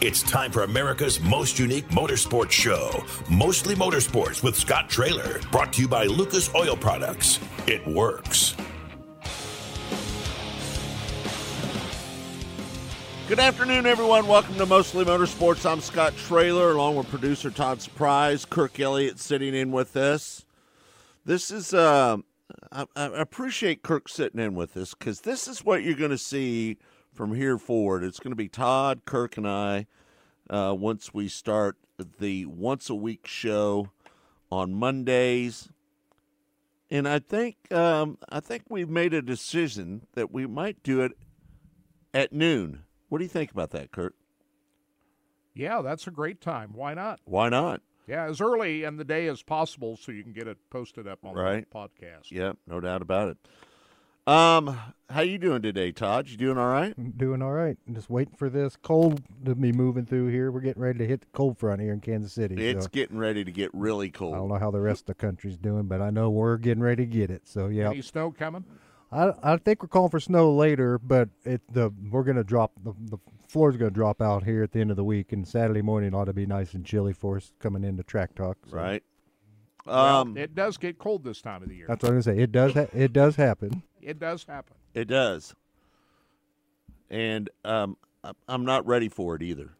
It's time for America's most unique motorsports show, Mostly Motorsports with Scott Traylor, brought to you by Lucas Oil Products. It works. Good afternoon, everyone. Welcome to Mostly Motorsports. I'm Scott Traylor, along with producer Todd Surprise, Kirk Elliott sitting in with us. This is, uh, I, I appreciate Kirk sitting in with us because this is what you're going to see from here forward. It's going to be Todd, Kirk, and I uh, once we start the once a week show on Mondays. And I think um, I think we've made a decision that we might do it at noon. What do you think about that, Kirk? Yeah, that's a great time. Why not? Why not? Yeah, as early in the day as possible so you can get it posted up on right. the podcast. Yep, no doubt about it. Um, how you doing today, Todd? You doing all right? I'm doing all right. I'm just waiting for this cold to be moving through here. We're getting ready to hit the cold front here in Kansas City. It's so getting ready to get really cold. I don't know how the rest of the country's doing, but I know we're getting ready to get it. So yeah, Any snow coming? I I think we're calling for snow later, but it the we're gonna drop the the floor's gonna drop out here at the end of the week, and Saturday morning ought to be nice and chilly for us coming into track talk. so Right. Well, Um, it does get cold this time of the year. That's what I'm gonna say. It does ha- it does happen. It does happen. it does. And um, I- I'm not ready for it either.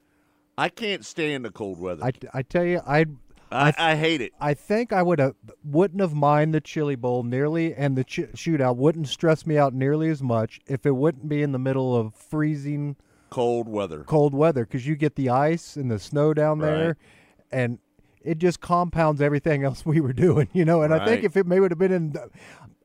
I can't stand the cold weather. I, I tell you, I I, I hate it. I think I would have wouldn't have mind the chili bowl nearly, and the ch- shootout wouldn't stress me out nearly as much if it wouldn't be in the middle of freezing Cold weather. cold weather because you get the ice and the snow down there, Right. and it just compounds everything else we were doing, you know. And I think if it may would have been in, the,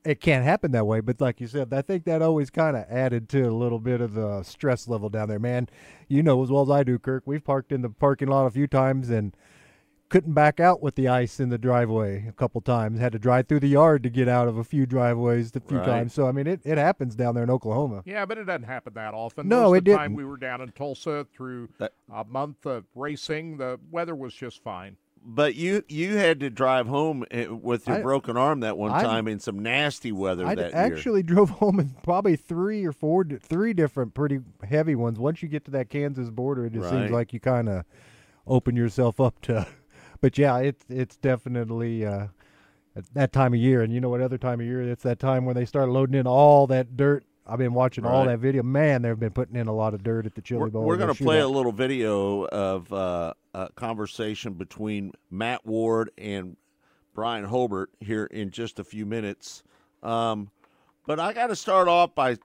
it can't happen that way. But like you said, I think that always kind of added to a little bit of the stress level down there, man. You know as well as I do, Kirk. We've parked in the parking lot a few times and couldn't back out with the ice in the driveway a couple times. Had to drive through the yard to get out of a few driveways a few Right. times. So I mean, it, it happens down there in Oklahoma. Yeah, but it doesn't happen that often. No, Most it of the time didn't. we were down in Tulsa through That- a month of racing, the weather was just fine. But you you had to drive home eh, with your I- broken arm that one I- time in some nasty weather I that year. actually drove home in probably three or four, three different pretty heavy ones. Once you get to that Kansas border, it just Right. seems like you kind of open yourself up to. But yeah, it's it's definitely uh, at that time of year, and you know what other time of year? It's that time when they start loading in all that dirt. I've been watching all that video. Man, they've been putting in a lot of dirt at the Chili We're, Bowl. we're going to play a little video of uh, a conversation between Matt Ward and Bryan Hulbert here in just a few minutes. Um, but I got to start off by,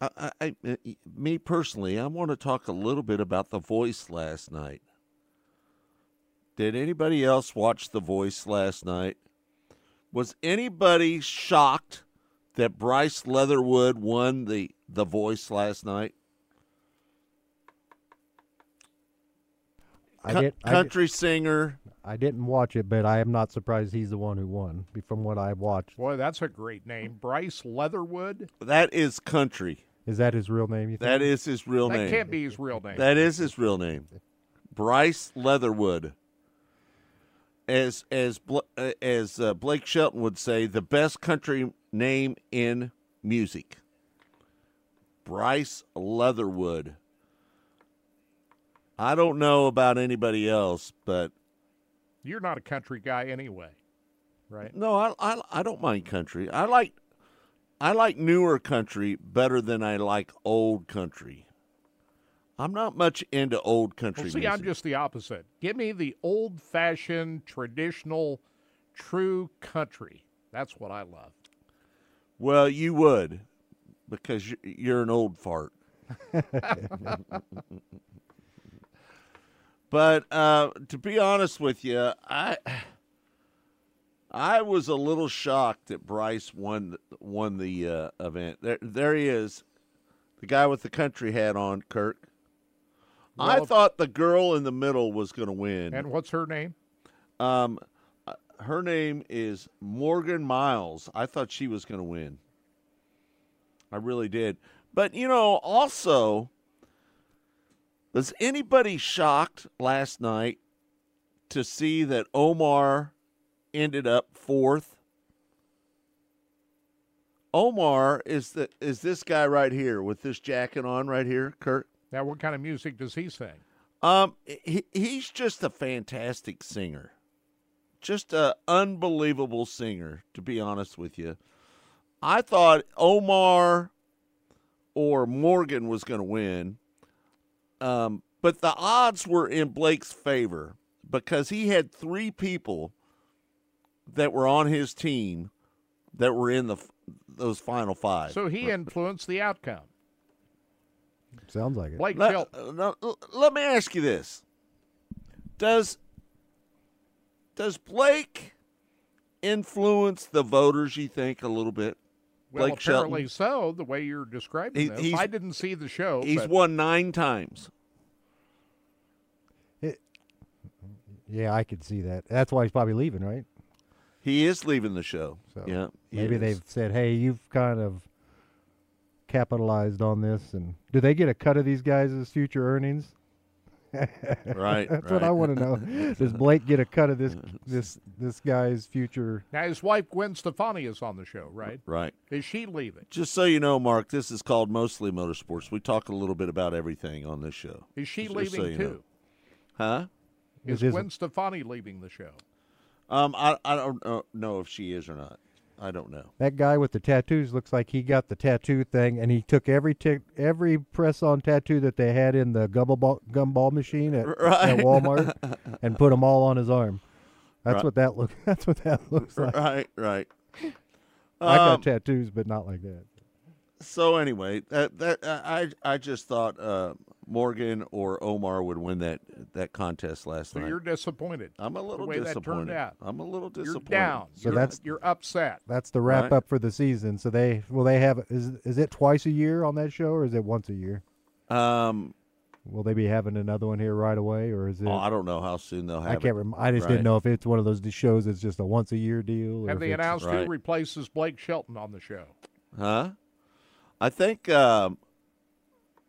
I, I, I, me personally, I want to talk a little bit about The Voice last night. Did anybody else watch The Voice last night? Was anybody shocked that Bryce Leatherwood won the The Voice last night? I, Cou- did, I, did, country singer. I didn't watch it, but I am not surprised he's the one who won. From what I watched, Boy, that's a great name. Bryce Leatherwood. That is country. is that his real name? You think? That is his real That name. That can't be his real name. That is his real name. Bryce Leatherwood. As as Bl- uh, as uh, Blake Shelton would say, the best country name in music. Bryce Leatherwood. I don't know about anybody else, but You're not a country guy anyway, right? no, I, I I don't mind country. I like I like newer country better than I like old country. I'm not much into old country Well, see, music. I'm just the opposite. Give me the old fashioned, traditional, true country. That's what I love. Well, you would, because you- you're an old fart. but uh, to be honest with you, I I was a little shocked that Bryce won won the uh, event. There, there he is, the guy with the country hat on, Kirk. I thought the girl in the middle was going to win. And what's her name? Um, uh, her name is Morgan Myles. I thought she was going to win. I really did. But you know, also, was anybody shocked last night to see that Omar ended up fourth? Omar is the is this guy right here with this jacket on right here, Kirk. Now, what kind of music does he sing? Um, he, he's just a fantastic singer, just a unbelievable singer. To be honest with you, I thought Omar or Morgan was going to win, um, but the odds were in Blake's favor because he had three people that were on his team that were in the those final five. So he influenced the outcome. Sounds like it. Blake let, Shelton. uh, let- let me ask you this: Does does Blake influence the voters? You think a little bit? Well, Blake Shelton. so. The way you're describing He- this, he's- I didn't see the show. He's but won nine times. Yeah, I could see that. That's why he's probably leaving, right? He is leaving the show. So yeah, Maybe they've said, "Hey, you've kind of capitalized on this." And do they get a cut of these guys' future earnings? right. That's what. I want to know. Does Blake get a cut of this this this guy's future? now his wife Gwen Stefani is on the show, right? Right. Is she leaving? Just so you know, Mark, this is called mostly motorsports. We talk a little bit about everything on this show. Is she Just so leaving you too? know. Huh? Is Gwen Stefani leaving the show? Um, I I don't know- know if she is or not. I don't know. That guy with the tattoos looks like he got the tattoo thing, and he took every tic every press-on tattoo that they had in the gumball gumball machine at, Right. at Walmart, and put them all on his arm. That's Right. what that look. That's what that looks like. Right. Right. I got Um, tattoos, but not like that. So anyway, that that I I just thought uh, Morgan or Omar would win that that contest last So night. you're disappointed. I'm a little way that turned disappointed. out. I'm a little disappointed. You're down. So you're, that's- you're upset. That's the wrap Right. up for the season. So they will they have is is it twice a year on that show or is it once a year? Um, Will they be having another one here right away or is it? oh, I don't know how soon they'll have I it. can't remember. I just Right. didn't know if it's one of those shows that's just a once a year deal. Or Have if they announced right. who replaces Blake Shelton on the show? Huh? I think um,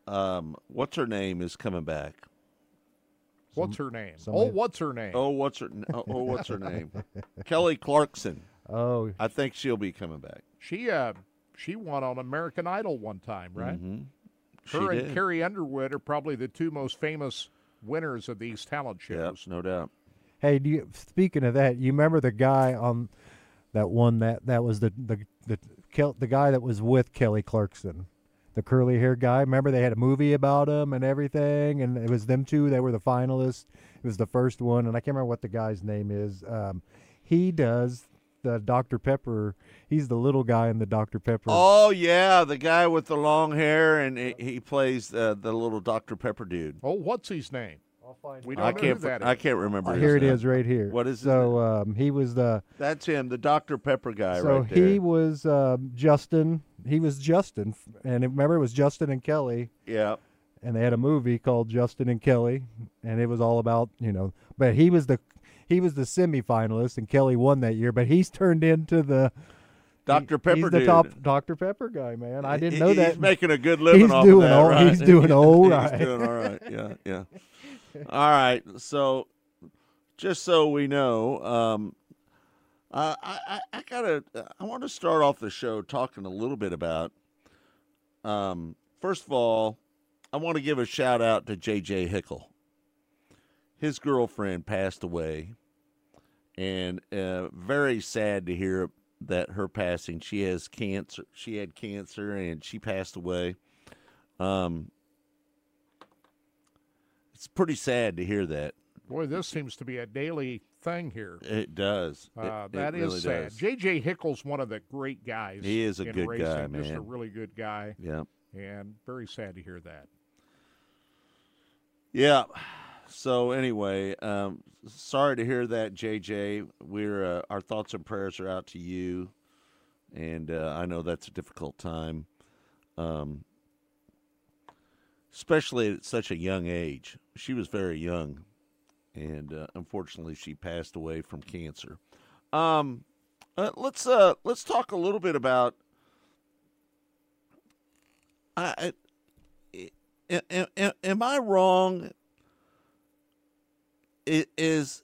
um, what's her name is coming back. What's her name? somebody- Oh, what's her name? Oh, what's her? Oh, oh, what's her name? Kelly Clarkson. Oh, I think she'll be coming back. She uh she won on American Idol one time, right? hmm She Her and did. Carrie Underwood are probably the two most famous winners of these talent Yep, shows. no doubt. hey, do you? Speaking of that, you remember the guy on that one that that was the the the the guy that was with Kelly Clarkson, the curly hair guy. Remember they had a movie about him and everything, and it was them two that were the finalists. It was the first one, and I can't remember what the guy's name is. Um, he does the Dr Pepper. He's the little guy in the Dr Pepper. Oh yeah, the guy with the long hair, and he, he plays uh, the little Dr Pepper dude. Oh, what's his name? We don't I can't. who that I can't remember. Uh, his here it name. is, right here. What is his so? Um, he was the That's him, the Dr Pepper guy, so right there. he was um, Justin. He was Justin, and remember it was Justin and Kelly, yeah. and they had a movie called Justin and Kelly, and it was all about you know. But he was the he was the semifinalist, and Kelly won that year. But he's turned into the Dr Pepper He's the dude. top Dr Pepper guy, man. I didn't He- know that. He's making a good living He's off doing of that, all- right? he's doing all right. He's doing all right. Yeah, yeah. all right. So, just so we know, um, I, I, I gotta. I want to start off the show talking a little bit about. Um, first of all, I want to give a shout out to J.J. Hickle. His girlfriend passed away, and uh, very sad to hear that her passing. She has cancer. She had cancer, and she passed away. Um, it's pretty sad to hear that. Boy, this seems to be a daily thing here. It does. Uh, it that is really sad. does. J.J. Hickle's one of the great guys. He is a good racing, guy, Just a really good guy, Yeah. and very sad to hear that. Yeah. So anyway, um, sorry to hear that, JJ. We're uh, our thoughts and prayers are out to you, and uh, I know that's a difficult time, um, especially at such a young age. She was very young, and uh, unfortunately, she passed away from cancer. Um, uh, let's uh, let's talk a little bit about. I, I am, am, I wrong? I- Is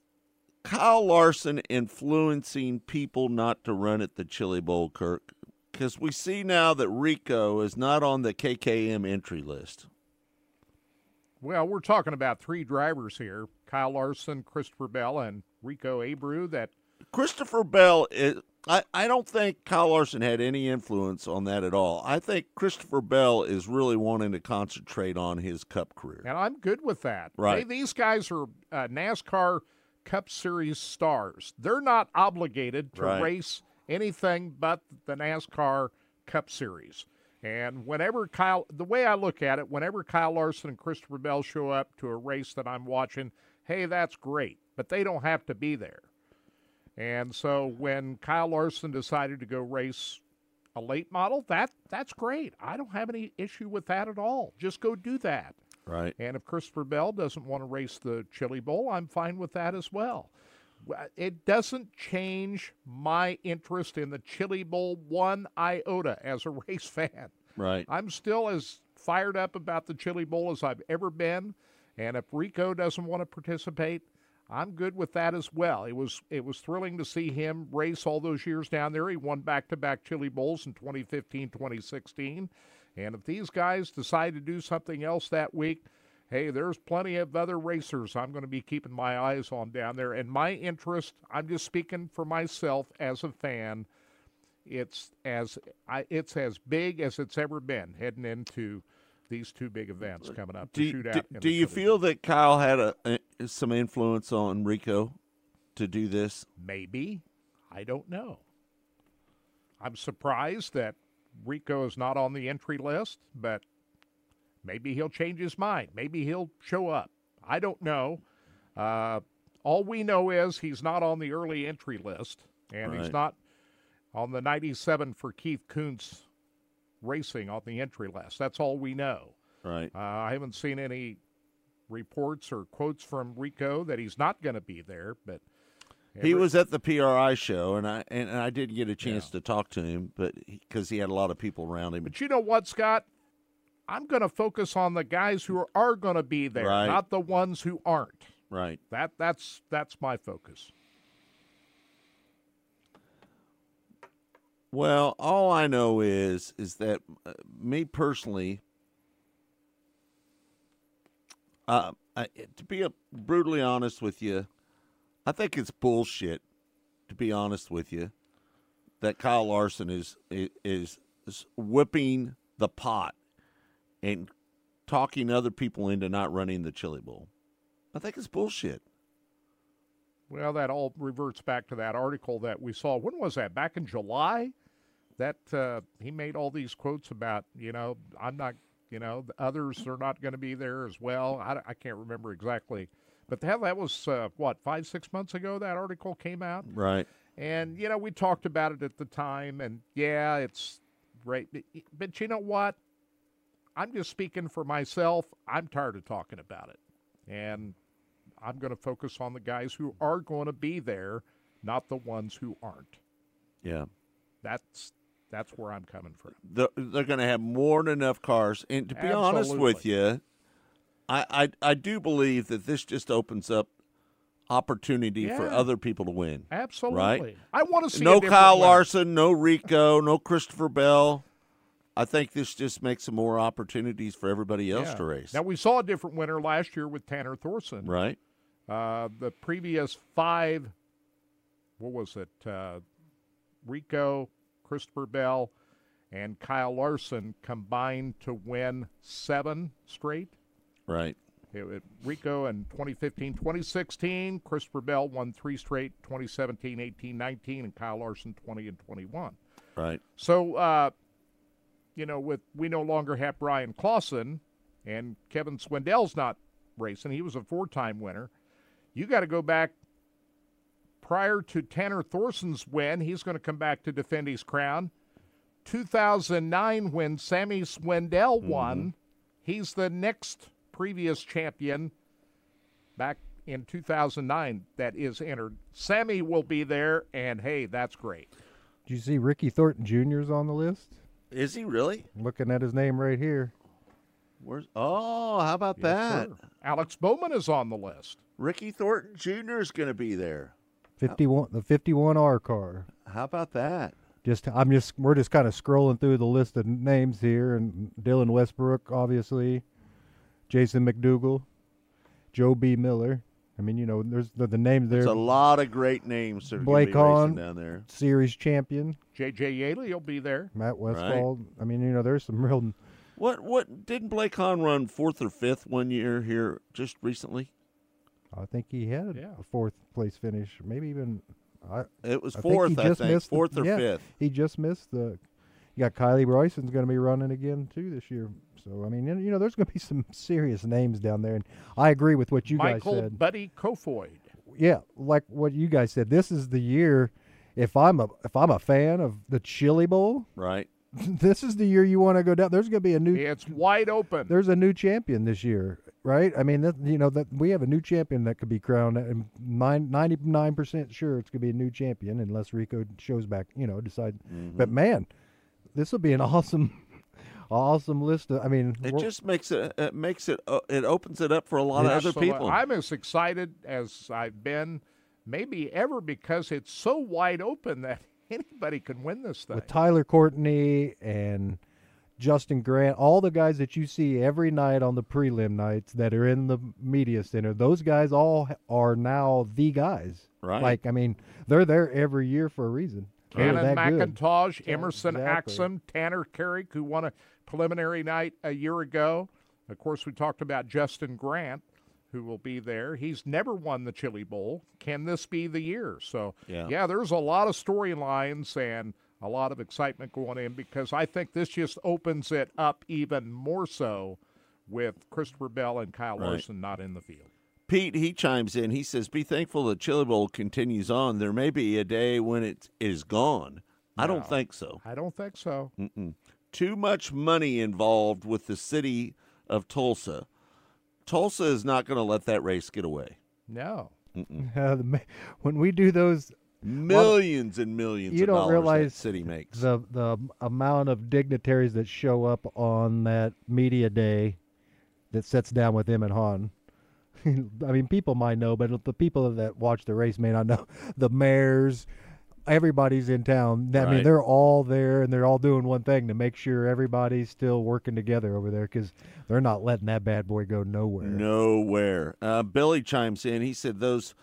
Kyle Larson influencing people not to run at the Chili Bowl, Kirk? Because we see now that Rico is not on the KKM entry list. Well, we're talking about three drivers here: Kyle Larson, Christopher Bell, and Rico Abreu. That Christopher Bell is. I, I don't think Kyle Larson had any influence on that at all. I think Christopher Bell is really wanting to concentrate on his Cup career. and I'm good with that. Right. Hey, these guys are uh, NASCAR Cup Series stars. They're not obligated to Right. race anything but the NASCAR Cup Series. And whenever Kyle, the way I look at it, whenever Kyle Larson and Christopher Bell show up to a race that I'm watching, hey, that's great. But they don't have to be there. And so when Kyle Larson decided to go race a late model, that that's great. I don't have any issue with that at all. Just go do that. Right. And if Christopher Bell doesn't want to race the Chili Bowl, I'm fine with that as well. Well, It doesn't change my interest in the Chili Bowl one iota as a race fan. Right. I'm still as fired up about the Chili Bowl as I've ever been. And if Rico doesn't want to participate, I'm good with that as well. It was it was thrilling to see him race all those years down there. He won back-to-back Chili Bowls in 2015, 2016. And if these guys decide to do something else that week, hey, there's plenty of other racers I'm going to be keeping my eyes on down there. And my interest, I'm just speaking for myself as a fan, it's as I, it's as big as it's ever been heading into these two big events coming up. Do, do, do you feel that Kyle had a, a some influence on Rico to do this? maybe? I don't know. I'm surprised that Rico is not on the entry list, but maybe he'll change his mind. Maybe he'll show up. I don't know. Uh, all we know is he's not on the early entry list, and he's not on the 97 for Keith Kunz racing on the entry list. That's all we know. Right. Uh, I haven't seen any reports or quotes from Rico that he's not going to be there, but He every- was at the PRI show, and I and, and I did get a chance to talk to him, but because he, had a lot of people around him. But you know what, Scott? I'm going to focus on the guys who are going to be there, Right. not the ones who aren't. Right. That that's that's my focus. Well, all I know is is that uh, me personally, uh, I, to be brutally honest with you, I think it's bullshit. To be honest with you, that Kyle Larson is is, is whipping the pot and talking other people into not running the Chili Bowl. I think it's bullshit. Well, that all reverts back to that article that we saw. When was that? Back in July? That uh, he made all these quotes about, you know, I'm not, you know, the others are not going to be there as well. I, I can't remember exactly. But that, that was, uh, what, five, six months ago that article came out? Right. And, you know, we talked about it at the time, and yeah, it's right, But, but you know what? I'm just speaking for myself. I'm tired of talking about it. And I'm going to focus on the guys who are going to be there, not the ones who aren't. Yeah. That's that's where I'm coming from. the, they're going to have more than enough cars. And to be honest with you, I, I I do believe that this just opens up opportunity for other people to win. Absolutely. Right? I want to see no Kyle winner. Larson, no Rico, no Christopher Bell. I think this just makes some more opportunities for everybody else Yeah. to race. Now we saw a different winner last year with Tanner Thorson. right? Uh, the previous five, what was it? Uh, Rico, Christopher Bell, and Kyle Larson combined to win seven straight. Right. It, Rico in 2015, 2016. Christopher Bell won three straight 2017, 18, 19, and Kyle Larson 20 and 21. Right. So, uh, you know, with we no longer have Bryan Clauson and Kevin Swindell's not racing. He was a four-time winner. You got to go back prior to Tanner Thorson's win. He's going to come back to defend his crown. 2009, when Sammy Swindell mm-hmm. won, he's the next previous champion back in 2009 that is entered. Sammy will be there, and hey, that's great. Do you see Ricky Thornton Jr.'s on the list? Is he really? Looking at his name right here. Where's Oh, how about Yes, that? sir. Alex Bowman is on the list. Ricky Thornton Jr. is going to be there. 51 the 51R car. How about that? Just I'm just we're just kind of scrolling through the list of names here and Dylan Westbrook obviously. Jason McDougal, Joe B. Miller. I mean, you know, there's the, the names there. There's a lot of great names that are Blake going be Hahn. down there. series champion J.J. Yeley will be there. Matt Westfall. I mean, you know, there's some real. What what didn't Blake Hahn run fourth or fifth one year here just recently? I think he had Yeah. a fourth place finish, maybe even. I, It was I think he fourth, I just think, missed the- fourth or yeah. fifth. he just missed the. You got Kaylee Bryson's going to be running again too this year. So I mean, you know, there's going to be some serious names down there, and I agree with what you Michael guys said. Buddy Kofoid. yeah, like what you guys said. This is the year. If I'm a if I'm a fan of the Chili Bowl, Right. this is the year you want to go down. There's going to be a new It's wide open. there's a new champion this year, right? I mean, that, you know that we have a new champion that could be crowned. And ninety nine percent sure it's going to be a new champion unless Rico shows back. You know, decide. Mm-hmm. But man, this will be an awesome, awesome list. Of, I mean, It just makes it it makes it uh, it opens it up for a lot Yeah. of other So, uh, people. I'm as excited as I've been maybe ever because it's so wide open that anybody can win this thing. with Tyler Courtney and Justin Grant, all the guys that you see every night on the prelim nights that are in the media center, those guys all are now the guys. Right. Like, I mean, they're there every year for a reason. They're Cannon that good. McIntosh, Emerson exactly. Axsom, Tanner Carrick, who won a preliminary night a year ago. Of course, we talked about Justin Grant, who will be there. He's never won the Chili Bowl. Can this be the year? So, Yeah. there's a lot of storylines and a lot of excitement going in because I think this just opens it up even more so with Christopher Bell and Kyle Right. Larson not in the field. Pete he chimes in. He says, "Be thankful the Chili Bowl continues on. There may be a day when it is gone. I No. don't think so. I don't think so. Mm. Too much money involved with the city of Tulsa. Tulsa is not going to let that race get away. No. Uh, the when we do those, Millions and millions. you of don't dollars realize city makes. the the amount of dignitaries that show up on that media day that sits down with him and Han. I mean, people might know, but the people that watch the race may not know. The mayors, everybody's in town. I mean, they're all there and they're all doing one thing to make sure everybody's still working together over there because they're not letting that bad boy go nowhere. Nowhere. Uh, Billy chimes in. He said those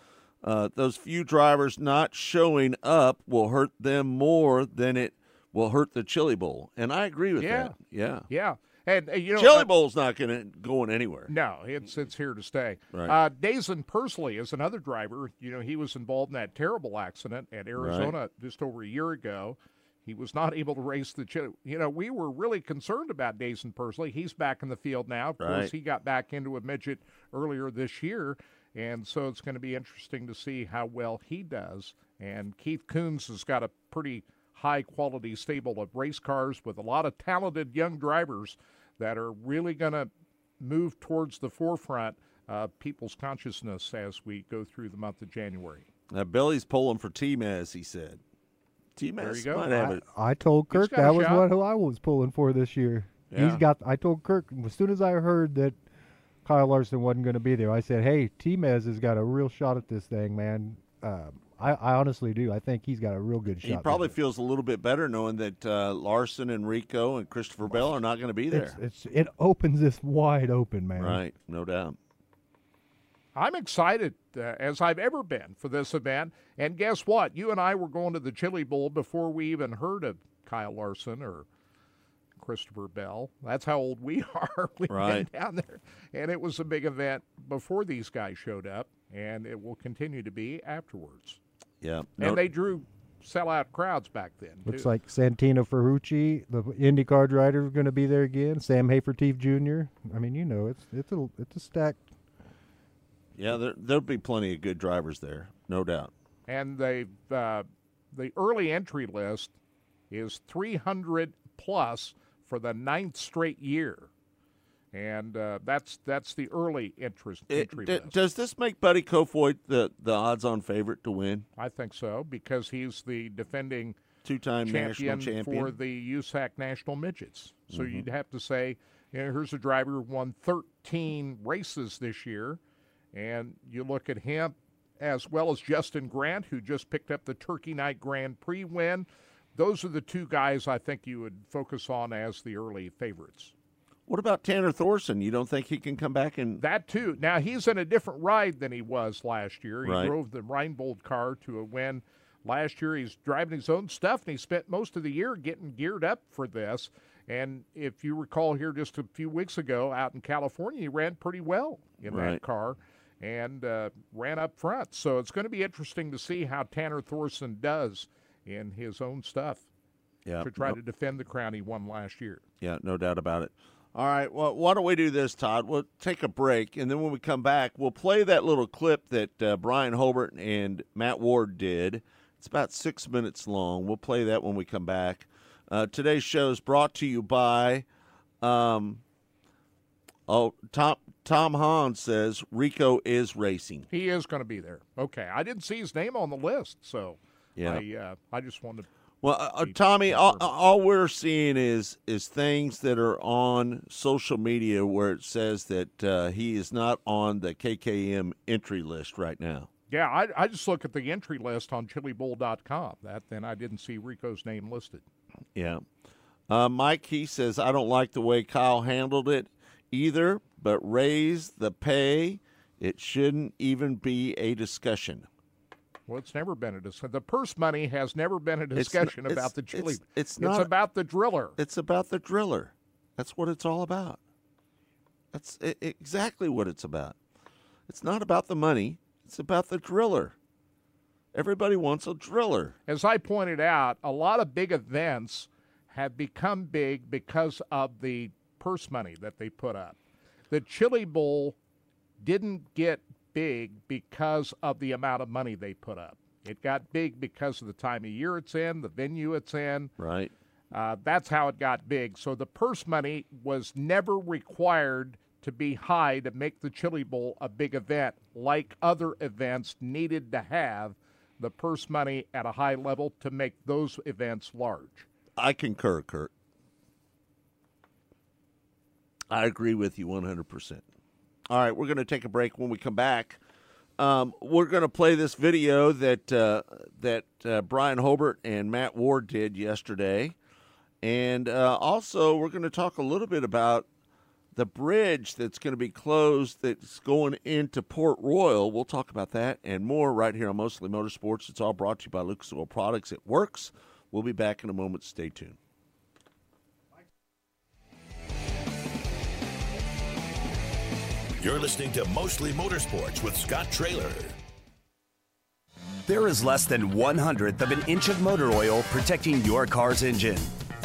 uh, those few drivers not showing up will hurt them more than it will hurt the Chili Bowl, and I agree with Yeah. that. Yeah, Yeah. And, uh, you know, Chili uh, Bowl's not going to going anywhere. No, it's it's here to stay. Right. Uh, Daison Pursley is another driver. You know, he was involved in that terrible accident at Arizona just over a year ago. He was not able to race the. Chili. You know, we were really concerned about Daison Pursley. He's back in the field now. Of Right. course, he got back into a midget earlier this year, and so it's going to be interesting to see how well he does. And Keith Kunz has got a pretty high quality stable of race cars with a lot of talented young drivers that are really going to move towards the forefront of people's consciousness as we go through the month of January. Now Billy's pulling for T-Mez. He said, "T-Mez you go. might have I, it." I told Kirk that was shot. what who I was pulling for this year. Yeah. He's got. I told Kirk as soon as I heard that Kyle Larson wasn't going to be there. I said, "Hey, T-Mez has got a real shot at this thing, man." Um, I, I honestly do. I think he's got a real good shot. He probably year. feels a little bit better knowing that uh, Larson and Rico and Christopher Bell are not going to be there. It's, it's it opens this wide open, man. Right, no doubt. I'm excited uh, as I've ever been for this event. And guess what? You and I were going to the Chili Bowl before we even heard of Kyle Larson or Christopher Bell. That's how old we are. We've Right. been down there. And it was a big event before these guys showed up, and it will continue to be afterwards. Yeah, no, And they drew sellout crowds back then. Looks too. like Santino Ferrucci, the IndyCar driver, is going to be there again. Sam Hafertepe Jr. I mean, you know, it's it's a it's a stacked. yeah, there, there'll be plenty of good drivers there, no doubt. and they uh, the early entry list is 300 plus for the ninth straight year, and uh, that's that's the early interest It- entry d- does this make Buddy Kofoid the, the odds-on favorite to win? I think so because he's the defending Two-time champion, national champion. for the USAC National Midgets. So Mm-hmm. you'd have to say, you know, here's a driver who won 13 races this year, and you look at him as well as Justin Grant, who just picked up the Turkey Night Grand Prix win. Those are the two guys I think you would focus on as the early favorites. What about Tanner Thorson? You don't think he can come back and That too. Now he's in a different ride than he was last year. He Right. drove the Reinbold car to a win last year. He's driving his own stuff, and he spent most of the year getting geared up for this. And if you recall, here just a few weeks ago, out in California, he ran pretty well in Right. that car and uh, ran up front. So it's going to be interesting to see how Tanner Thorson does in his own stuff yeah, to try no- to defend the crown he won last year. yeah, no doubt about it. All right, well, why don't we do this, Todd? We'll take a break, and then when we come back, we'll play that little clip that uh, Bryan Hulbert and Matt Ward did. It's about six minutes long. We'll play that when we come back. Uh, today's show is brought to you by, um, oh, Tom Tom Hahn says Rico is racing. He is going to be there. Okay, I didn't see his name on the list, so Yeah. I uh, I just wanted. Well, uh, uh, Tommy, all, all we're seeing is is things that are on social media where it says that uh, he is not on the KKM entry list right now. Yeah, I, I just look at the entry list on ChiliBowl.com. That then I didn't see Rico's name listed. Yeah. Uh, Mike, he says, I don't like the way Kyle handled it either, but raise the pay. It shouldn't even be a discussion. Well, it's never been a discussion. The purse money has never been a discussion it's- about the chili. it's- it's not- about the driller. It's about the driller. That's what it's all about. That's i exactly what it's about. It's not about the money. It's about the driller. Everybody wants a driller. As I pointed out, a lot of big events have become big because of the purse money that they put up. The Chili Bowl didn't get big because of the amount of money they put up. It got big because of the time of year it's in, the venue it's in. Right. Uh, that's how it got big. So the purse money was never required to be high to make the Chili Bowl a big event, like other events needed to have the purse money at a high level to make those events large. I concur, Kirk. I agree with you 100%. All right, we're going to take a break. When we come back, um, we're going to play this video that uh, that uh, Bryan Hulbert and Matt Ward did yesterday, and uh, also we're going to talk a little bit about the bridge that's going to be closed that's going into Port Royal. We'll talk about that and more right here on Mostly Motorsports. It's all brought to you by Lucas Oil Products. It works. We'll be back in a moment. Stay tuned. You're listening to Mostly Motorsports with Scott Traylor. There is less than one hundredth of an inch of motor oil protecting your car's engine.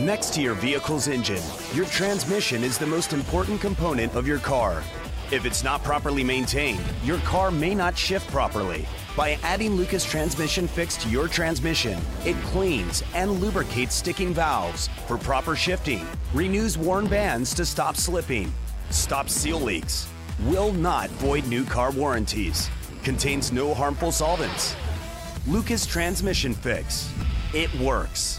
Next to your vehicle's engine, your transmission is the most important component of your car. If it's not properly maintained, your car may not shift properly. By adding Lucas Transmission Fix to your transmission, it cleans and lubricates sticking valves for proper shifting, renews worn bands to stop slipping, stops seal leaks, will not void new car warranties, contains no harmful solvents. Lucas Transmission Fix. It works.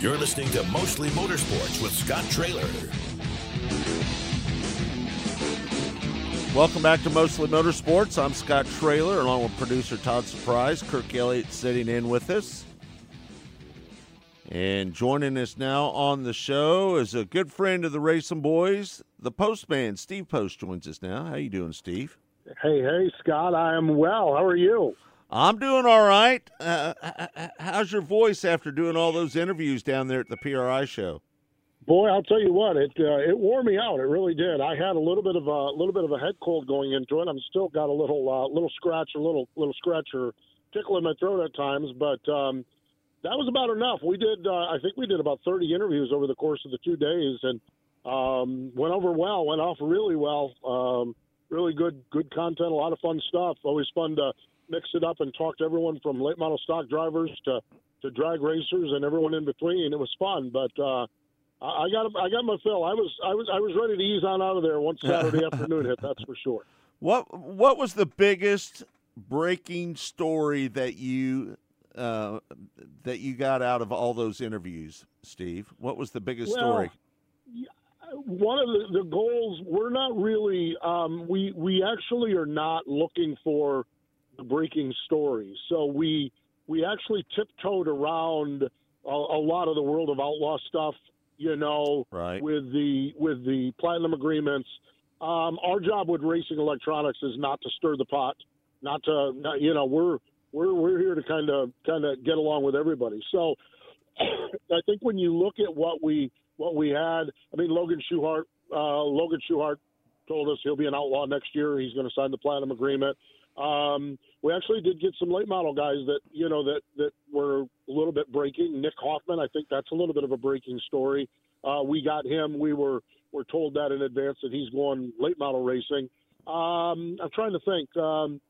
You're listening to Mostly Motorsports with Scott Traylor. Welcome back to Mostly Motorsports. I'm Scott Traylor, along with producer Todd Surprise. Kirk Elliott sitting in with us. And joining us now on the show is a good friend of the RacinBoys, the postman, Steve Post joins us now. How you doing, Steve? Hey, hey, Scott. I am well. How are you? I'm doing all right. Uh, how's your voice after doing all those interviews down there at the PRI show? Boy, I'll tell you what, it uh, it wore me out. It really did. I had a little bit of a little bit of a head cold going into it. I'm still got a little uh, little scratch, a little little scratch or tickle in my throat at times, but um, that was about enough. We did, uh, I think we did about 30 interviews over the course of the two days, and um, went over well. Went off really well. Um, really good good content. A lot of fun stuff. Always fun to mix it up and talk to everyone from late model stock drivers to to drag racers and everyone in between. It was fun, but uh, I got I got my fill. I was I was I was ready to ease on out of there once Saturday afternoon hit. That's for sure. What what was the biggest breaking story that you uh, that you got out of all those interviews, Steve? What was the biggest well, story? One of the, the goals we're not really um, we we actually are not looking for breaking stories. So we we actually tiptoed around a, a lot of the world of outlaw stuff. You know, right. with the with the platinum agreements. Um, our job with racing electronics is not to stir the pot, not to not, you know we're we're we're here to kind of kind of get along with everybody. So I think when you look at what we what we had, I mean Logan Schuchart, uh, Logan Schuchart told us he'll be an outlaw next year. He's going to sign the platinum agreement. Um, we actually did get some late model guys that you know that that were a little bit breaking. Nick Hoffman, I think that's a little bit of a breaking story. Uh, we got him. We were were told that in advance that he's going late model racing. Um, I'm trying to think. Um,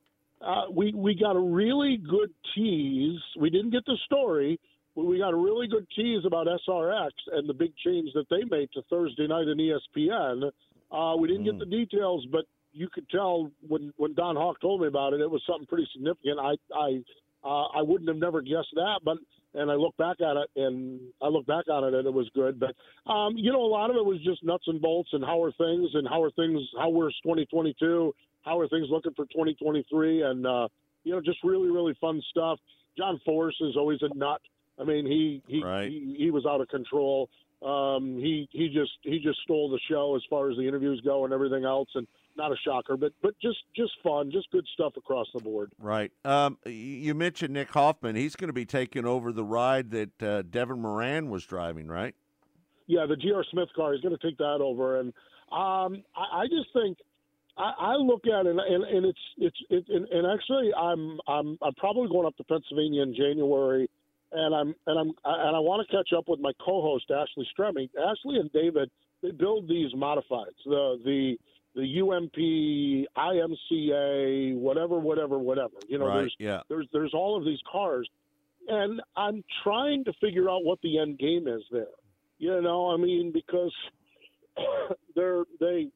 uh, we we got a really good tease. We didn't get the story, but we got a really good tease about SRX and the big change that they made to Thursday night in ESPN. Uh, we didn't mm. get the details, but you could tell when when Don Hawk told me about it, it was something pretty significant. I I uh, I wouldn't have never guessed that, but and I look back at it and I look back on it and it was good. But um, you know, a lot of it was just nuts and bolts and how are things and how are things how we're 2022, how are things looking for 2023, and uh, you know, just really really fun stuff. John Force is always a nut. I mean, he he right. he, he was out of control. Um, he he just he just stole the show as far as the interviews go and everything else, and not a shocker, but but just just fun, just good stuff across the board. Right. Um, you mentioned Nick Hoffman. He's going to be taking over the ride that uh, Devin Moran was driving, right? Yeah, the GR Smith car. He's going to take that over, and um, I, I just think I, I look at it, and, and it's it's it, and, and actually, I'm I'm I'm probably going up to Pennsylvania in January, and I'm and I'm and I want to catch up with my co-host Ashley Stremming. Ashley and David they build these modifieds, the the the UMP, IMCA, whatever, whatever, whatever. You know, Right, there's yeah. there's there's all of these cars, and I'm trying to figure out what the end game is there. You know, I mean, because they're they,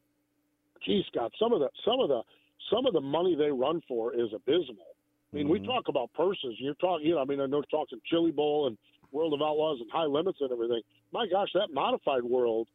geez, Scott, some of the some of the some of the money they run for is abysmal. I mean, we mm-hmm. talk about purses. You're talking, you know, I mean, I know talking Chili Bowl and World of Outlaws and High Limits and everything. My gosh, that modified world.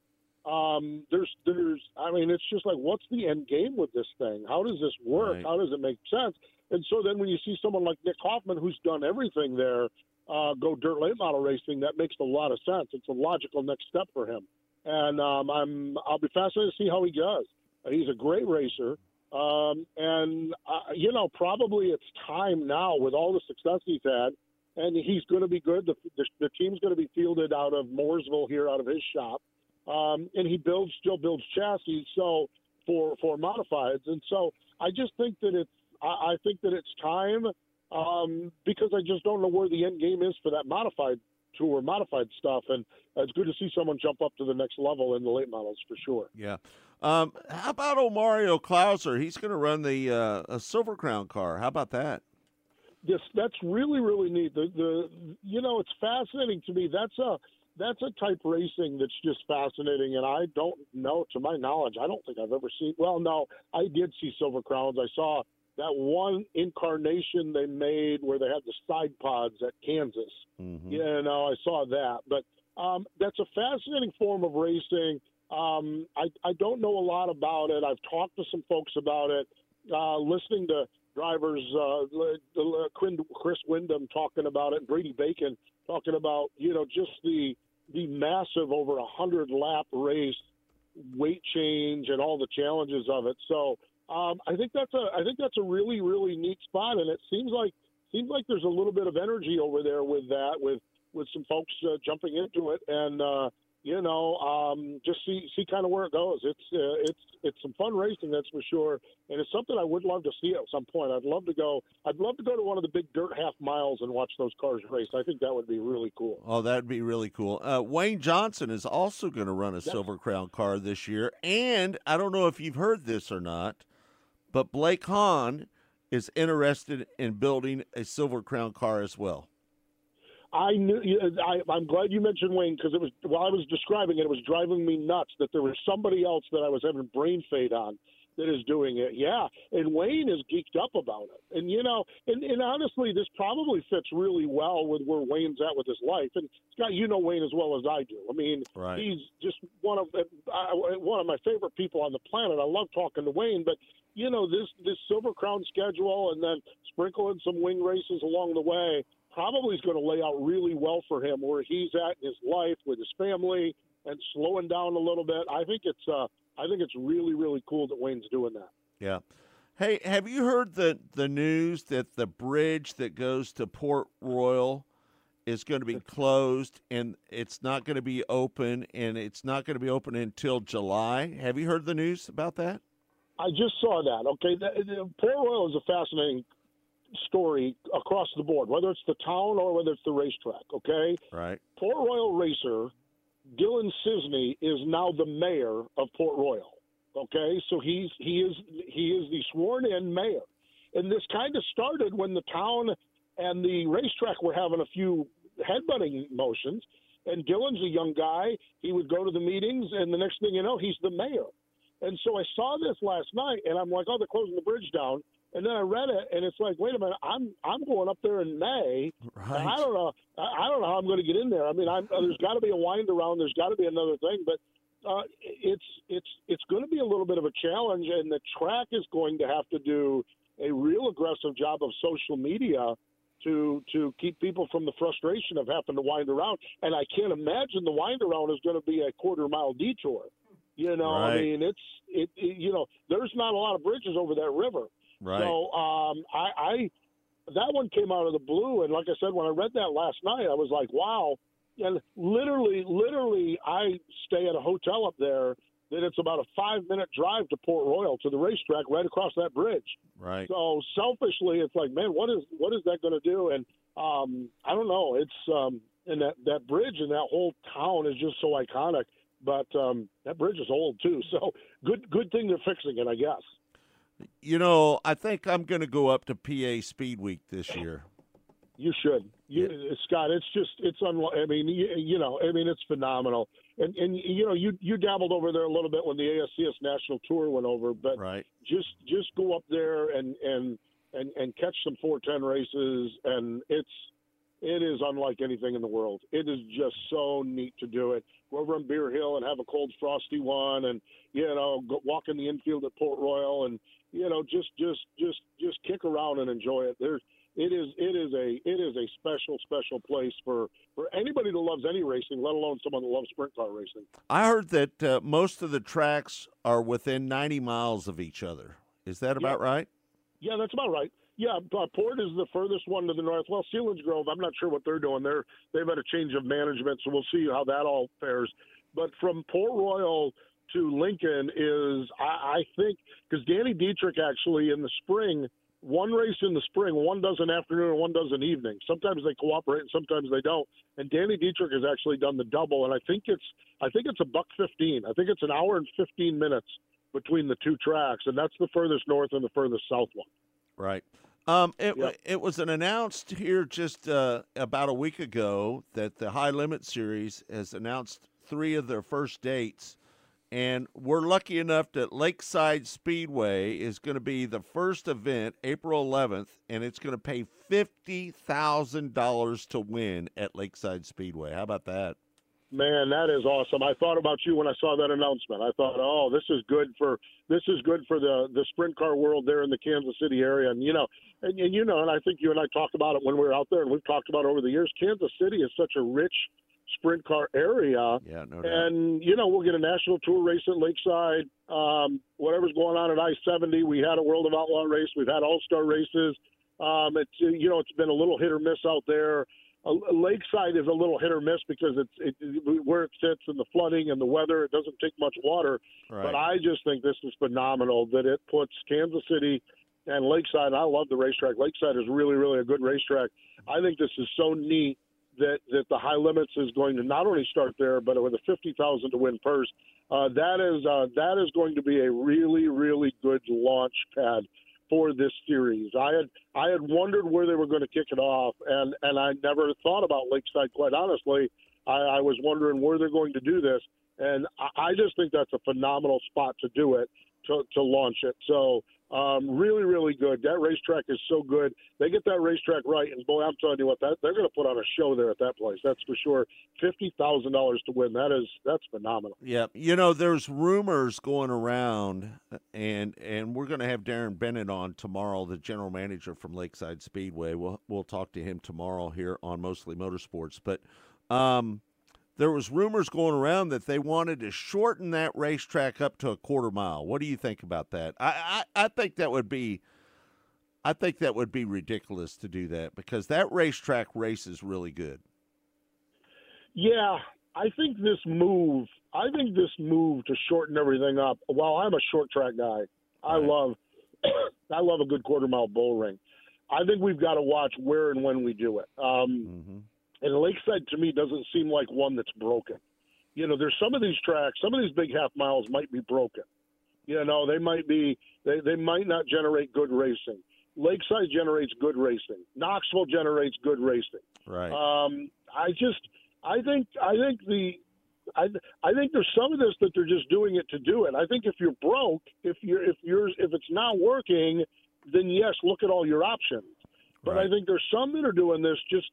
Um, there's, there's, I mean, it's just like, what's the end game with this thing? How does this work? Right. How does it make sense? And so then when you see someone like Nick Hoffman, who's done everything there, uh, go dirt late model racing, that makes a lot of sense. It's a logical next step for him. And um, I'm, I'll be fascinated to see how he does. He's a great racer. Um, and, uh, you know, probably it's time now with all the success he's had, and he's going to be good. The, the, the team's going to be fielded out of Mooresville here, out of his shop. Um, and he builds, still builds chassis. So for, for modifieds. And so I just think that it's, I, I think that it's time um, because I just don't know where the end game is for that modified tour, modified stuff. And it's good to see someone jump up to the next level in the late models for sure. Yeah. Um, how about old Mario Klauser? He's going to run the uh, a Silver Crown car. How about that? Yes, that's really really neat. The the you know it's fascinating to me. That's a that's a type racing that's just fascinating, and I don't know to my knowledge. I don't think I've ever seen. Well, no, I did see Silver Crowns. I saw that one incarnation they made where they had the side pods at Kansas. You know, I saw that, but um, that's a fascinating form of racing. Um, I, I don't know a lot about it. I've talked to some folks about it. Uh, listening to drivers, uh, li- li- Quinn- Chris Windom talking about it, Brady Bacon talking about, you know, just the the massive over a hundred lap race, weight change, and all the challenges of it. So um, I think that's a I think that's a really really neat spot, and it seems like seems like there's a little bit of energy over there with that with with some folks uh, jumping into it and uh, you know um, just see see kind of where it goes. It's uh, it's it's some fun racing that's for sure, and it's something I would love to see at some point. I'd love to go. I'd love to go to one of the big dirt half miles and watch those cars race. I think that would be really cool. Oh, that'd be really cool. Uh, Wayne Johnson is also going to run a Silver Crown car this year, and I don't know if you've heard this or not, but Blake Hahn is interested in building a Silver Crown car as well. I knew. I, I'm glad you mentioned Wayne because it was while I was describing it, it was driving me nuts that there was somebody else that I was having brain fade on that is doing it. Yeah, and Wayne is geeked up about it. And you know, and, and honestly, this probably fits really well with where Wayne's at with his life. And Scott, you know Wayne as well as I do. I mean, Right. he's just one of uh, one of my favorite people on the planet. I love talking to Wayne, but you know this this Silver Crown schedule and then sprinkling some wing races along the way probably is going to lay out really well for him where he's at in his life with his family and slowing down a little bit. I think it's uh, I think it's really really cool that Wayne's doing that. Yeah. Hey, have you heard the the news that the bridge that goes to Port Royal is going to be closed and it's not going to be open and it's not going to be open until July? Have you heard the news about that? I just saw that. Okay, Port Royal is a fascinating story across the board, whether it's the town or whether it's the racetrack. Okay, Right. Port Royal racer Dylan Cisney is now the mayor of Port Royal. Okay, so he's he is he is the sworn in mayor, and this kind of started when the town and the racetrack were having a few headbutting motions. And Dylan's a young guy. He would go to the meetings, and the next thing you know, he's the mayor. And so I saw this last night, and I'm like, oh, they're closing the bridge down. And then I read it, and it's like, wait a minute, I'm I'm going up there in May. Right. I don't know. I don't know how I'm going to get in there. I mean, I'm, uh, there's got to be a wind around. There's got to be another thing, but uh, it's it's it's going to be a little bit of a challenge, and the track is going to have to do a real aggressive job of social media to to keep people from the frustration of having to wind around. And I can't imagine the wind around is going to be a quarter mile detour. You know, I mean, it's it, it. You know, there's not a lot of bridges over that river. Right. So um, I, I that one came out of the blue, and like I said, when I read that last night, I was like, wow. And literally, literally, I stay at a hotel up there, that it's about a five minute drive to Port Royal to the racetrack right across that bridge. Right. So selfishly, it's like, man, what is what is that going to do? And um, I don't know. It's um, and that that bridge and that whole town is just so iconic. But um, that bridge is old too, so good good thing they're fixing it, I guess. You know, I think I'm going to go up to PA Speed Week this year. You should, you, uh, Scott. It's just it's unlike. I mean, you, you know, I mean, it's phenomenal. And and you know, you you dabbled over there a little bit when the ASCS National Tour went over, but right. just just go up there and and and and catch some 410 races, and it's it is unlike anything in the world. It is just so neat to do it. Go over on Beer Hill and have a cold frosty one, and you know, go, walk in the infield at Port Royal, and you know, just just just just kick around and enjoy it. There's it is it is a it is a special special place for for anybody that loves any racing, let alone someone that loves sprint car racing. I heard that uh, most of the tracks are within 90 miles of each other. Is that about Yeah. right? Yeah, that's about right. Yeah, uh, Port is the furthest one to the north. Well, Selinsgrove, I'm not sure what they're doing. They're they've had a change of management, so we'll see how that all fares. But from Port Royal to Lincoln is, I, I think, because Danny Dietrich actually in the spring, one race in the spring, one does an afternoon and one does an evening. Sometimes they cooperate and sometimes they don't. And Danny Dietrich has actually done the double, and I think it's I think it's a buck fifteen. I think it's an hour and fifteen minutes between the two tracks, and that's the furthest north and the furthest south one. Right. Um, it it was an announced here just uh, about a week ago that the High Limit Series has announced three of their first dates, and we're lucky enough that Lakeside Speedway is going to be the first event, April 11th, and it's going to pay fifty thousand dollars to win at Lakeside Speedway. How about that? Man, that is awesome. I thought about you when I saw that announcement. I thought, oh, this is good for this is good for the the sprint car world there in the Kansas City area. And you know, and, and you know, and I think you and I talked about it when we were out there, and we've talked about it over the years. Kansas City is such a rich sprint car area. Yeah, no doubt. And you know, we'll get a national tour race at Lakeside. Um, whatever's going on at I seventy, we had a World of Outlaw race. We've had All Star races. Um, it's you know, it's been a little hit or miss out there. Uh, Lakeside is a little hit or miss because it's it, where it sits and the flooding and the weather. It doesn't take much water. Right. But I just think this is phenomenal that it puts Kansas City and Lakeside. I love the racetrack. Lakeside is really, really a good racetrack. I think this is so neat that that the high limits is going to not only start there, but with a fifty thousand to win purse. Uh, that is uh, that is going to be a really, really good launch pad for this series. I had I had wondered where they were going to kick it off, and and I never thought about Lakeside. Quite honestly, I, I was wondering where they're going to do this, and I, I just think that's a phenomenal spot to do it to to launch it. So. Um, really, really good. That racetrack is so good. They get that racetrack right, and boy, I'm telling you what, that they're going to put on a show there at that place. That's for sure. Fifty thousand dollars to win. That is that's phenomenal. Yeah, you know, there's rumors going around, and and we're going to have Darren Bennett on tomorrow, the general manager from Lakeside Speedway. We'll we'll talk to him tomorrow here on Mostly Motorsports. But um, there was rumors going around that they wanted to shorten that racetrack up to a quarter mile. What do you think about that? I I, I think that would be. I think that would be ridiculous to do that because that racetrack races really good. Yeah, I think this move. I think this move to shorten everything up. While I'm a short track guy, I love, I love a good quarter mile bull ring. I think we've got to watch where and when we do it. Um, And Lakeside to me doesn't seem like one that's broken. You know, there's some of these tracks, some of these big half miles might be broken. You know, they might be, they, they might not generate good racing. Lakeside generates good racing. Knoxville generates good racing. Right. Um, I just, I think, I think the, I, I think there's some of this that they're just doing it to do it. I think if you're broke, if you're, if you're, if it's not working, then yes, look at all your options. But I think there's some that are doing this just,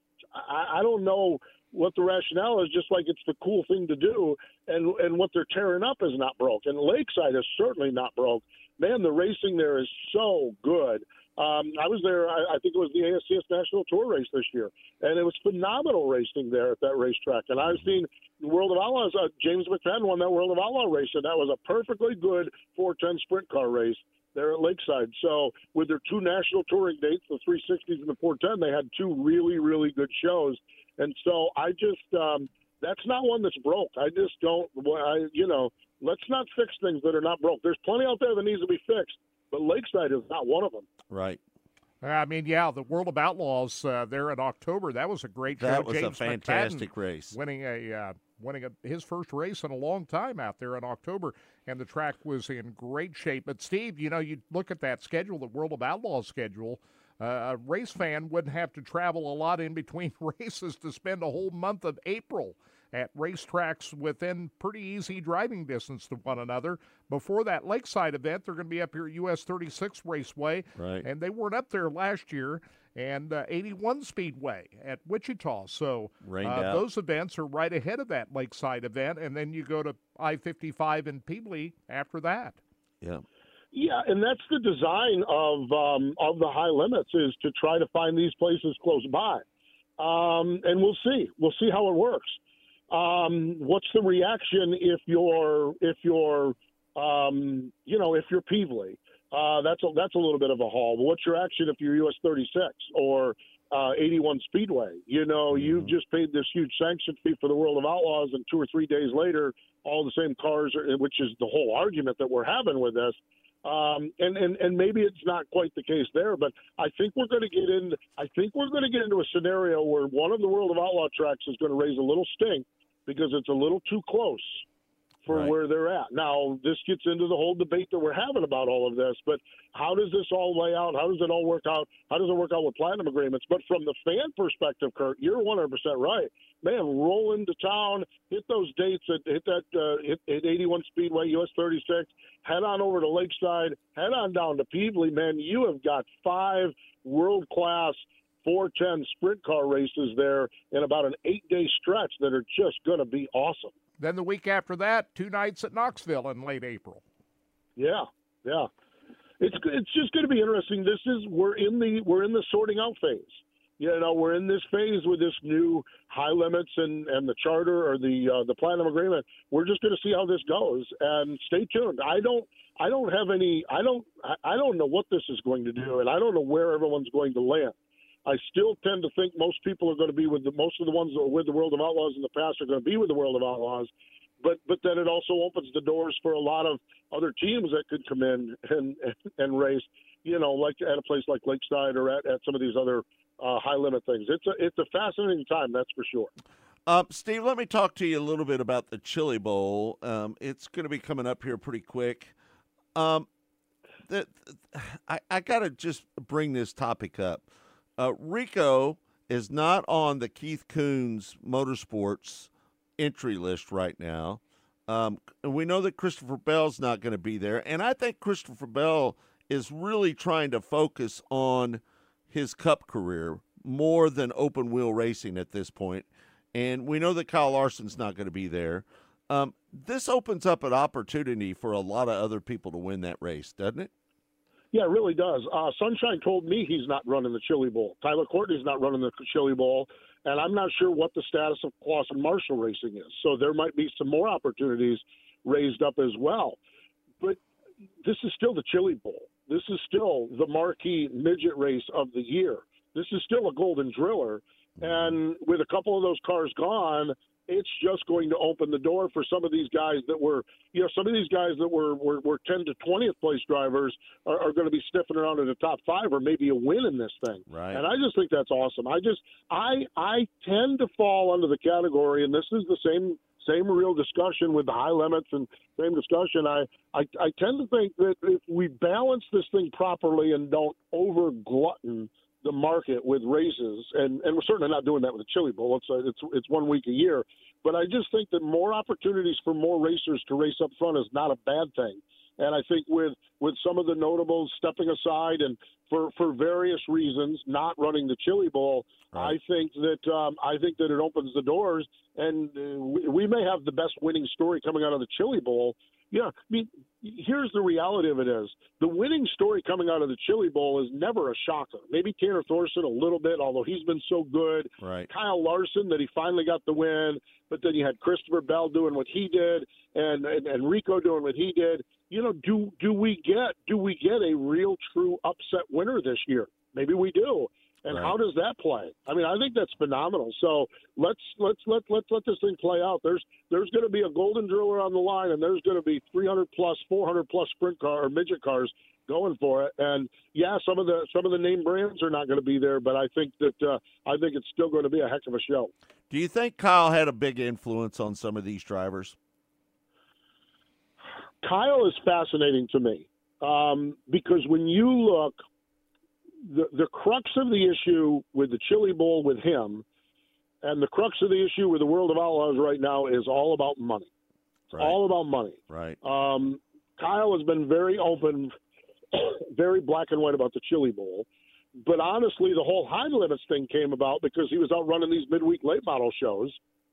I, I don't know what the rationale is, just like it's the cool thing to do, and and what they're tearing up is not broke. And Lakeside is certainly not broke. Man, the racing there is so good. Um, I was there. I, I think it was the ASCS National Tour race this year, and it was phenomenal racing there at that racetrack. And I've seen World of Outlaws. Uh, James McFadden won that World of Outlaw race, and that was a perfectly good 410 sprint car race there at Lakeside. So with their two national touring dates, the 360s and the 410, they had two really, really good shows. And so I just, um, that's not one that's broke. I just don't, well, I, you know, Let's not fix things that are not broke. There's plenty out there that needs to be fixed, but Lakeside is not one of them. Right. I mean, yeah, the World of Outlaws uh, there in October. That was a great show. That was James a fantastic McFadden race. winning a uh, winning a, his first race in a long time out there in October, and the track was in great shape. But Steve, you know, you look at that schedule, the World of Outlaws schedule. Uh, a race fan wouldn't have to travel a lot in between races to spend a whole month of April at racetracks within pretty easy driving distance to one another. Before that Lakeside event, they're going to be up here at US 36 Raceway, Right. and they weren't up there last year. And uh, 81 Speedway at Wichita. So uh, those events are right ahead of that Lakeside event, and then you go to I 55 in Pevely after that. Yeah. Yeah, and that's the design of um, of the high limits is to try to find these places close by, um, and we'll see. We'll see how it works. Um, what's the reaction if you're if you're um, you know if you're Pevely? Uh, that's a, that's a little bit of a haul. But what's your action if you're US 36 or uh, 81 Speedway? You know, you've just paid this huge sanction fee for the World of Outlaws, and two or three days later, all the same cars, are, which is the whole argument that we're having with this. Um, and, and, and maybe it's not quite the case there, but I think we're going to get in. I think we're going to get into a scenario where one of the World of Outlaw tracks is going to raise a little stink because it's a little too close for Right. where they're at. Now, this gets into the whole debate that we're having about all of this, but how does this all lay out? How does it all work out? How does it work out with platinum agreements? But from the fan perspective, Kirk, you're 100% right. Man, roll into town, hit those dates, at, hit that uh, hit, hit 81 Speedway, US 36, head on over to Lakeside, head on down to Pevely. Man, you have got five world class 410 sprint car races there in about an eight day stretch that are just going to be awesome. Then the week after that, two nights at Knoxville in late April. Yeah, yeah. It's it's just going to be interesting. This is we're in the we're in the sorting out phase. You know, we're in this phase with this new high limits and and the charter or the uh, the platinum agreement. We're just going to see how this goes and stay tuned. I don't I don't have any I don't I- I don't know what this is going to do and I don't know where everyone's going to land. I still tend to think most people are going to be with the most of the ones that were with the World of Outlaws in the past are going to be with the World of Outlaws, but but then it also opens the doors for a lot of other teams that could come in and and, and race. You know, like at a place like Lakeside or at, at some of these other uh, high limit things. It's a it's a fascinating time, that's for sure. Um, Steve, let me talk to you a little bit about the Chili Bowl. Um, it's going to be coming up here pretty quick. Um, the, I, I got to just bring this topic up. Uh, Rico is not on the Keith Kunz Motorsports entry list right now. Um, and we know that Christopher Bell's not going to be there. And I think Christopher Bell is really trying to focus on his cup career more than open wheel racing at this point. And we know that Kyle Larson's not going to be there. Um, this opens up an opportunity for a lot of other people to win that race, doesn't it? Yeah, it really does. Uh, Sunshine told me he's not running the Chili Bowl. Tyler Courtney's not running the Chili Bowl, and I'm not sure what the status of Clauson Marshall racing is. So there might be some more opportunities raised up as well. But this is still the Chili Bowl. This is still the marquee midget race of the year. This is still a golden driller. And with a couple of those cars gone, it's just going to open the door for some of these guys that were, you know, some of these guys that were were, were 10 to 20th place drivers are, are going to be sniffing around in the top five or maybe a win in this thing. Right. And I just think that's awesome. I just I I tend to fall under the category, and this is the same same real discussion with the high limits and same discussion. I, I I tend to think that if we balance this thing properly and don't over glutton the market with races, and, and we're certainly not doing that with the Chili Bowl. It's a, it's it's one week a year, but I just think that more opportunities for more racers to race up front is not a bad thing. And I think with with some of the notables stepping aside and for for various reasons not running the Chili Bowl, I think that um, I think that it opens the doors, and uh, we, we may have the best winning story coming out of the Chili Bowl. Yeah, I mean, here's the reality of it is the winning story coming out of the Chili Bowl is never a shocker. Maybe Tanner Thorson a little bit, although he's been so good. Right. Kyle Larson that he finally got the win, but then you had Christopher Bell doing what he did and, and and Rico doing what he did. You know, do do we get do we get a real true upset winner this year? Maybe we do. And Right. how does that play? I mean, I think that's phenomenal. So let's let's let let's let this thing play out. There's there's going to be a golden driller on the line, and there's going to be 300 plus, 400 plus sprint car or midget cars going for it. And yeah, some of the some of the name brands are not going to be there, but I think that uh, I think it's still going to be a heck of a show. Do you think Kyle had a big influence on some of these drivers? Kyle is fascinating to me um, because when you look, the the crux of the issue with the Chili Bowl with him, and the crux of the issue with the World of Outlaws right now is all about money. It's all about money. Right. Um, Kyle has been very open, very black and white about the Chili Bowl. But honestly, the whole high limits thing came about because he was out running these midweek late model shows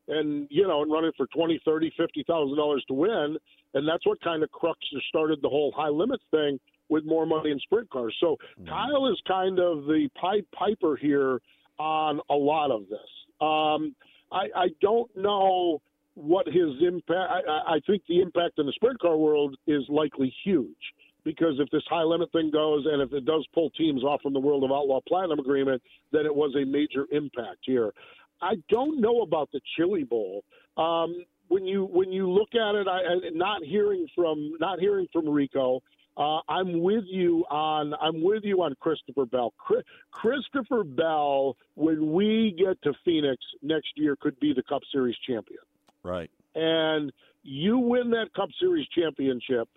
and, you know, and running for twenty, thirty, fifty thousand dollars to win. And that's what kind of crux started the whole high limits thing with more money in sprint cars. So Kyle is kind of the Pied Piper here on a lot of this. Um, I, I don't know what his impact. I, I- I think the impact in the sprint car world is likely huge because if this high limit thing goes and if it does pull teams off from the World of Outlaw Platinum agreement, then it was a major impact here. I don't know about the Chili Bowl. Um, when you when you look at it, I, and not hearing from not hearing from Rico. Uh, I'm with you on I'm with you on Christopher Bell. Chri- Christopher Bell, when we get to Phoenix next year, could be the Cup Series champion Right. and you win that Cup Series championship,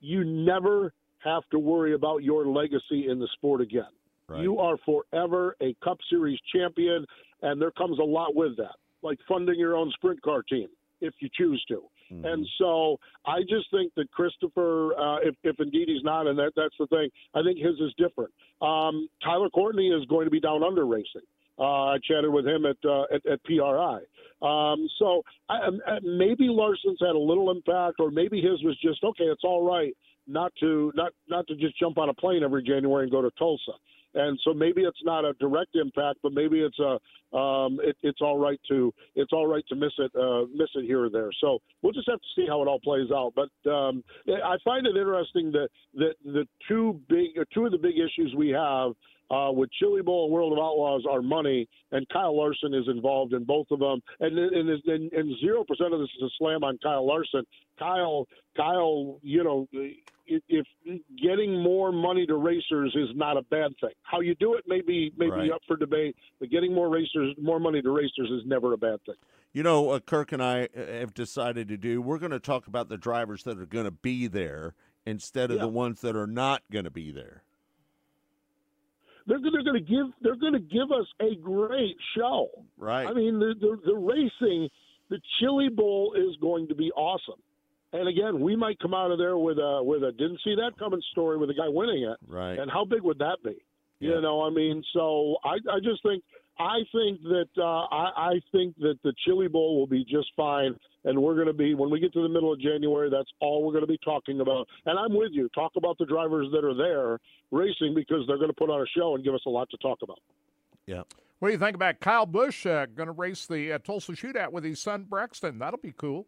you never have to worry about your legacy in the sport again. Right. You are forever a Cup Series champion, and there comes a lot with that, like funding your own sprint car team if you choose to. And so I just think that Christopher, uh, if, if indeed he's not, and that, that's the thing, I think his is different. Um, Tyler Courtney is going to be down under racing. Uh, I chatted with him at uh, at, at PRI. Um, so I, I- maybe Larson's had a little impact, or maybe his was just okay. It's all right not to not not to just jump on a plane every January and go to Tulsa. And so maybe it's not a direct impact, but maybe it's a um, it, it's all right to it's all right to miss it uh, miss it here or there. So we'll just have to see how it all plays out. But um, I find it interesting that that the two big two of the big issues we have uh, with Chili Bowl and World of Outlaws are money, and Kyle Larson is involved in both of them. And- and zero percent of this is a slam on Kyle Larson. Kyle, Kyle, you know, if, getting more money to racers is not a bad thing. How you do it may be may Right. be up for debate, but getting more racers, more money to racers is never a bad thing. You know, uh, Kirk and I uh, have decided to do. We're going to talk about the drivers that are going to be there instead of Yeah. the ones that are not going to be there. They're, they're going to give they're going to give us a great show. Right. I mean, the, the the racing, the Chili Bowl is going to be awesome. And again, we might come out of there with a with a didn't see that coming story with a guy winning it. Right. And how big would that be? Yeah. You know, I mean, so I I just think I think that uh, I I think that the Chili Bowl will be just fine. And we're going to be when we get to the middle of January. That's all we're going to be talking about. And I'm with you. Talk about the drivers that are there racing because they're going to put on a show and give us a lot to talk about. Yeah. What do you think about Kyle Busch uh, going to race the uh, Tulsa Shootout with his son Brexton? That'll be cool.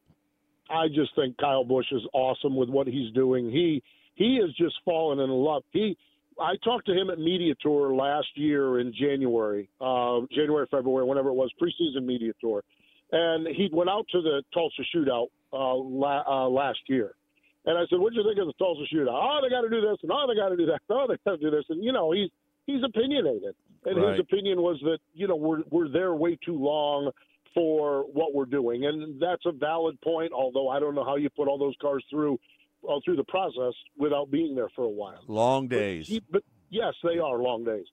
I just think Kyle Busch is awesome with what he's doing. He he has just fallen in love. He I talked to him at Media Tour last year in January, uh, January, February, whenever it was, preseason Media Tour, and he went out to the Tulsa Shootout uh, la- uh, last year. And I said, "What'd you think of the Tulsa Shootout? Oh, they got to do this, and oh, they got to do that. Oh, they got to do this." And you know, he's he's opinionated, and Right. his opinion was that you know we're we're there way too long for what we're doing, and that's a valid point. Although I don't know how you put all those cars through uh, through the process without being there for a while. Long days. He, but yes, they are long days.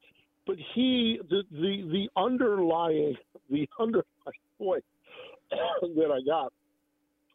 But he, the the the underlying the underlying point that I got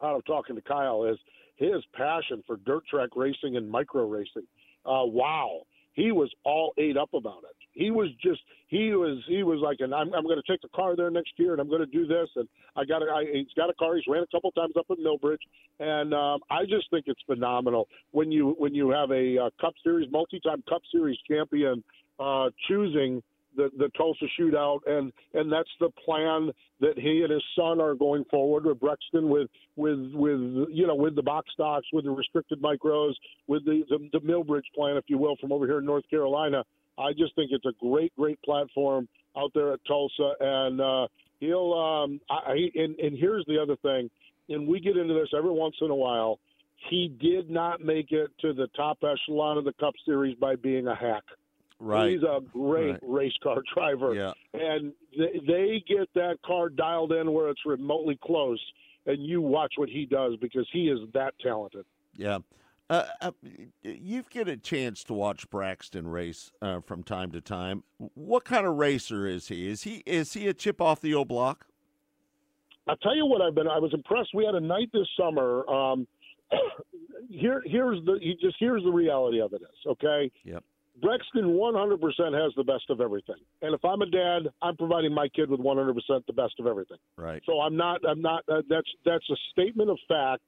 out of talking to Kyle is his passion for dirt track racing and micro racing. Uh, wow, he was all ate up about it. He was just he was he was like, and I'm I'm going to take the car there next year, and I'm going to do this, and I got a, I, he's got a car. He's ran a couple times up at Millbridge, and um, I just think it's phenomenal when you when you have a uh, Cup Series multi-time Cup Series champion uh, choosing the the Tulsa shootout, and and that's the plan that he and his son are going forward with Brexton, with with with you know with the box stocks, with the restricted micros, with the the, the Millbridge plan, if you will, from over here in North Carolina. I just think it's a great, great platform out there at Tulsa, and uh, he'll. Um, I, I and, and here's the other thing, and we get into this every once in a while. He did not make it to the top echelon of the Cup Series by being a hack. Right. He's a great Right. race car driver. Yeah. And they, they get that car dialed in where it's remotely close, and you watch what he does because he is that talented. Yeah. Uh, uh, you get a chance to watch Brexton race uh, from time to time. What kind of racer is he? Is he is he a chip off the old block? I'll tell you what I've been. I was impressed. We had a night this summer. Um, here, here's the. he Just here's the reality of it is okay. Yep. Brexton 100% has the best of everything, and if I'm a dad, I'm providing my kid with 100% the best of everything. Right. So I'm not. I'm not. Uh, that's that's a statement of fact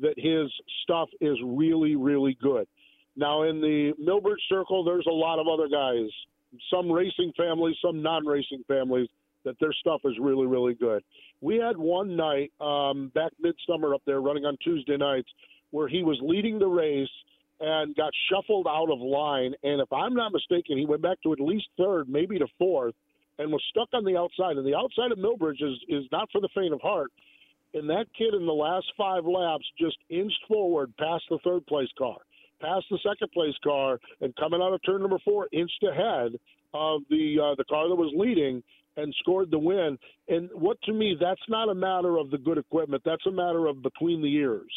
that his stuff is really, really good. Now in the Millbridge circle, there's a lot of other guys. Some racing families, some non-racing families that their stuff is really, really good. We had one night um, back midsummer up there, running on Tuesday nights, where he was leading the race and got shuffled out of line. And if I'm not mistaken, he went back to at least third, maybe to fourth, and was stuck on the outside. And the outside of Millbridge is is not for the faint of heart. And that kid in the last five laps just inched forward past the third place car, past the second place car, and coming out of turn number four, inched ahead of the uh, the car that was leading and scored the win. And what to me, that's not a matter of the good equipment. That's a matter of between the ears.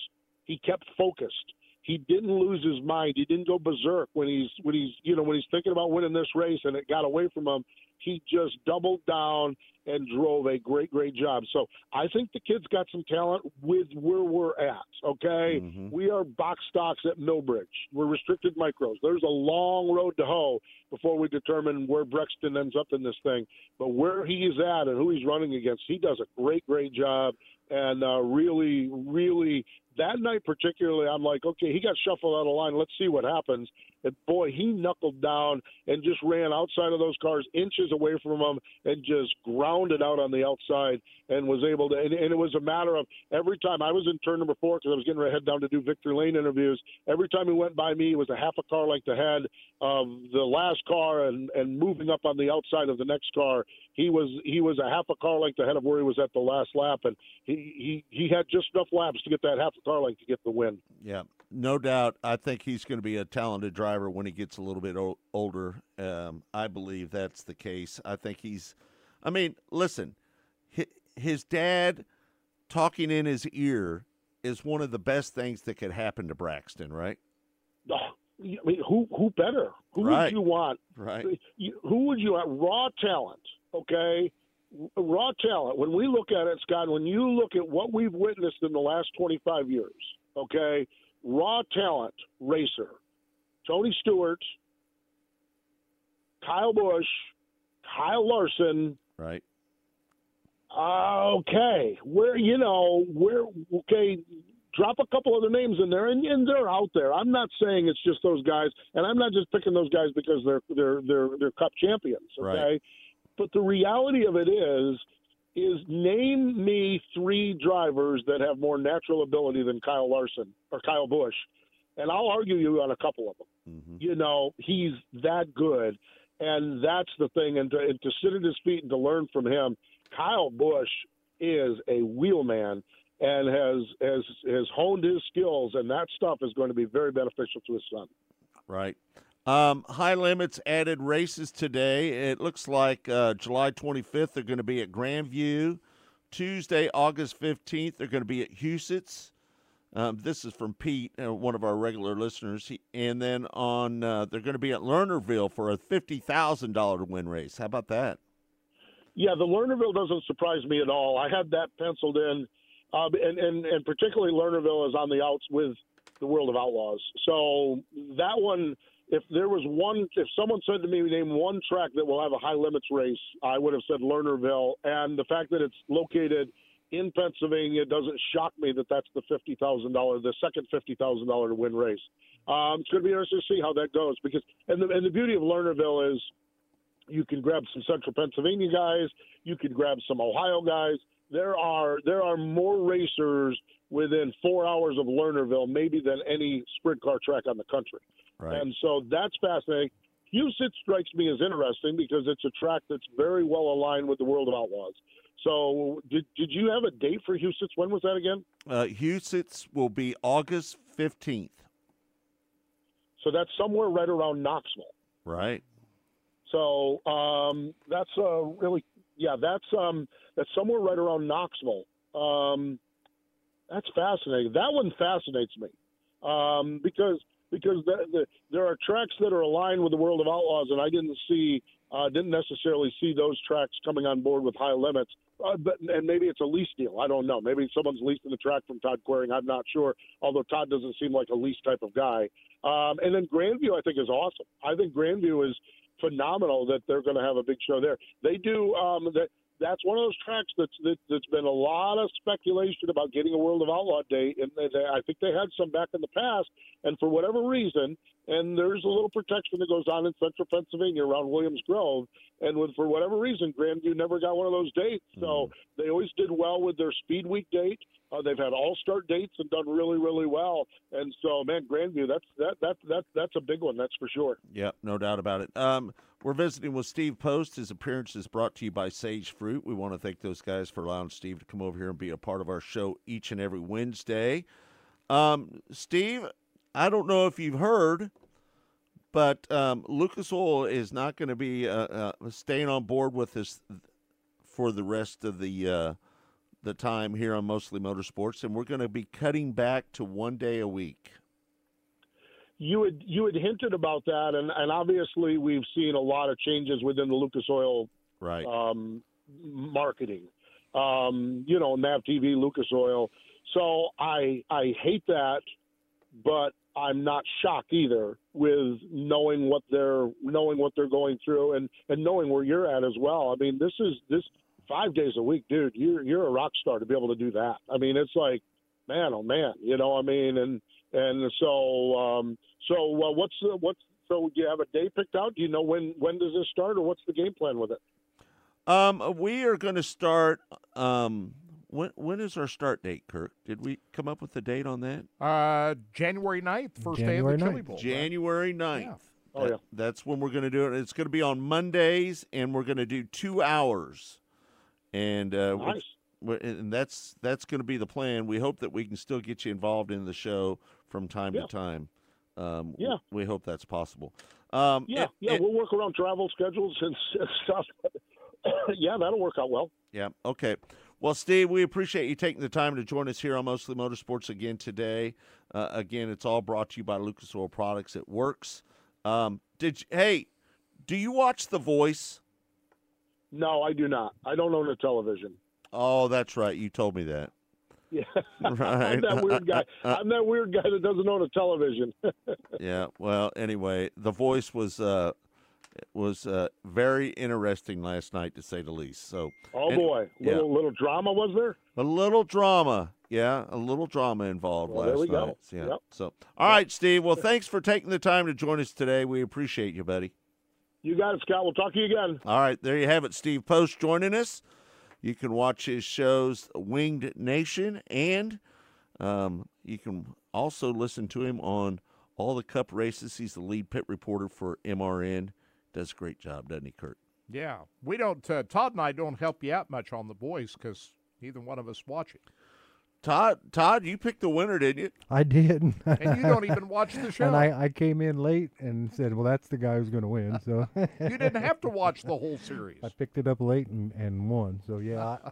He kept focused. He didn't lose his mind. He didn't go berserk when he's when he's you know when he's thinking about winning this race and it got away from him. He just doubled down and drove a great great job. So I think the kid's got some talent with where we're at. Okay, we are box stocks at Millbridge. We're restricted micros. There's a long road to hoe before we determine where Brexton ends up in this thing. But where he is at and who he's running against, he does a great great job. And uh, really, really, that night particularly, I'm like, okay, he got shuffled out of line. Let's see what happens. And boy, he knuckled down and just ran outside of those cars, inches away from them, and just grounded out on the outside and was able to. And, and it was a matter of every time I was in turn number four because I was getting ready to head down to do victory lane interviews. Every time he went by me, it was a half a car length ahead of the last car and and moving up on the outside of the next car. He was he was a half a car length ahead of where he was at the last lap, and he he, he had just enough laps to get that half length to get the win. Yeah, no doubt. I think he's going to be a talented driver when he gets a little bit o- older. Um, I believe that's the case. I think he's. I mean, listen, his dad talking in his ear is one of the best things that could happen to Brexton, right? Oh, I mean, who who better? Who Right. would you want? Right. Who would you want? Raw talent, okay? Raw talent. When we look at it, Scott, when you look at what we've witnessed in the last 25 years, okay? Raw talent racer. Tony Stewart, Kyle Busch, Kyle Larson, Right. uh, okay, where you know where okay, drop a couple other names in there, and, and they're out there. I'm not saying it's just those guys, and I'm not just picking those guys because they're they're they're they're Cup champions. Okay, Right. But the reality of it is. Is name me three drivers that have more natural ability than Kyle Larson or Kyle Busch, and I'll argue you on a couple of them. Mm-hmm. You know, he's that good, and that's the thing. And to, and to sit at his feet and to learn from him, Kyle Busch is a wheelman and has has has honed his skills, and that stuff is going to be very beneficial to his son. Right. Um, high limits added races today. It looks like uh, July 25th they're going to be at Grandview. Tuesday, August 15th they're going to be at Huset's. Um, this is from Pete, uh, one of our regular listeners. He, and then on uh, they're going to be at Lernerville for a fifty thousand dollar win race. How about that? Yeah, the Lernerville doesn't surprise me at all. I had that penciled in, uh, and, and and particularly Lernerville is on the outs with the World of Outlaws. So that one, if there was one, if someone said to me, name one track that will have a high limits race, I would have said Lernerville. And the fact that it's located in Pennsylvania doesn't shock me that that's the fifty thousand dollar, the second fifty thousand dollar to win race. Um, it's going to be interesting to see how that goes because, and the and the beauty of Lernerville is you can grab some Central Pennsylvania guys. You can grab some Ohio guys. There are there are more racers within four hours of Lernerville, maybe than any sprint car track on the country. Right. And so that's fascinating. Huset strikes me as interesting because it's a track that's very well aligned with the World of Outlaws. So, did did you have a date for Huset's? When was that again? Uh, Huset's will be August fifteenth. So that's somewhere right around Knoxville. Right. So um, that's uh, really yeah, that's um, that's somewhere right around Knoxville. Um, that's fascinating. That one fascinates me um, because because the, the, there are tracks that are aligned with the World of Outlaws, and I didn't see uh, didn't necessarily see those tracks coming on board with high limits. Uh, but and maybe it's a lease deal. I don't know. Maybe someone's leasing the track from Todd Quiring. I'm not sure. Although Todd doesn't seem like a lease type of guy. Um, and then Grandview, I think, is awesome. I think Grandview is phenomenal that they're going to have a big show there. They do. Um, that's one of those tracks that's that, that's been a lot of speculation about getting a World of Outlaw date, and they, they, I think they had some back in the past, and for whatever reason, and there's a little protection that goes on in central Pennsylvania around Williams Grove, and with, for whatever reason, Grandview never got one of those dates, so Mm. they always did well with their Speed Week date. Uh, they've had all start dates and done really, really well, and so man, Grandview, that's that that that that's a big one, that's for sure. Yeah, no doubt about it. Um, we're visiting with Steve Post. His appearance is brought to you by Sage Fruit. We want to thank those guys for allowing Steve to come over here and be a part of our show each and every Wednesday. Um, Steve, I don't know if you've heard, but um, Lucas Oil is not going to be uh, uh, staying on board with us for the rest of the uh, the time here on Mostly Motorsports, and we're going to be cutting back to one day a week. You had you had hinted about that, and, and obviously we've seen a lot of changes within the Lucas Oil Right. um, marketing. Um, you know, MAVTV, Lucas Oil. So I I hate that, but I'm not shocked either with knowing what they're knowing what they're going through and and knowing where you're at as well. I mean, this is this five days a week, dude. You're you're a rock star to be able to do that. I mean, it's like, man, oh man, you know. I mean, and and so um, so uh, what's the, what's so do you have a day picked out? Do you know when when does this start, or what's the game plan with it? Um, we are going to start. Um, when when is our start date, Kirk? Did we come up with the date on that? Uh, January 9th, first January day of the Chili Bowl. January 9th. Yeah. Oh, yeah. That's when we're going to do it. It's going to be on Mondays, and we're going to do two hours. And uh, Nice. we're- and that's that's going to be the plan. We hope that we can still get you involved in the show from time Yeah. to time. Um, Yeah. we hope that's possible. Um, Yeah, and- yeah, and- we'll work around travel schedules and stuff. yeah, that'll work out well. Yeah. Okay. Well, Steve, we appreciate you taking the time to join us here on Mostly Motorsports again today. Uh, again, it's all brought to you by Lucas Oil Products. It works. Um, did you, hey, do you watch The Voice? No, I do not. I don't own a television. Oh, that's right. You told me that. Yeah, Right. I'm that weird guy. I'm that weird guy that doesn't own a television. Yeah. Well, anyway, The Voice was uh, was uh, very interesting last night, to say the least. So, oh and- boy, yeah. little little drama was there? A little drama. Yeah, a little drama involved Well, last there we go. night. Yeah. Yep. So, all right, Steve. Well, thanks for taking the time to join us today. We appreciate you, buddy. You got it, Scott. We'll talk to you again. All right, there you have it. Steve Post joining us. You can watch his shows Winged Nation, and um, you can also listen to him on all the Cup races. He's the lead pit reporter for MRN. Does a great job, doesn't he, Kirk? Yeah, we don't. Uh, Todd and I don't help you out much on the boys because neither one of us watch it, Todd, Todd, you picked the winner, didn't you? I did. and you don't even watch the show. and I, I came in late and said, well, that's the guy who's going to win. So you didn't have to watch the whole series. I picked it up late and, and won. So yeah, I,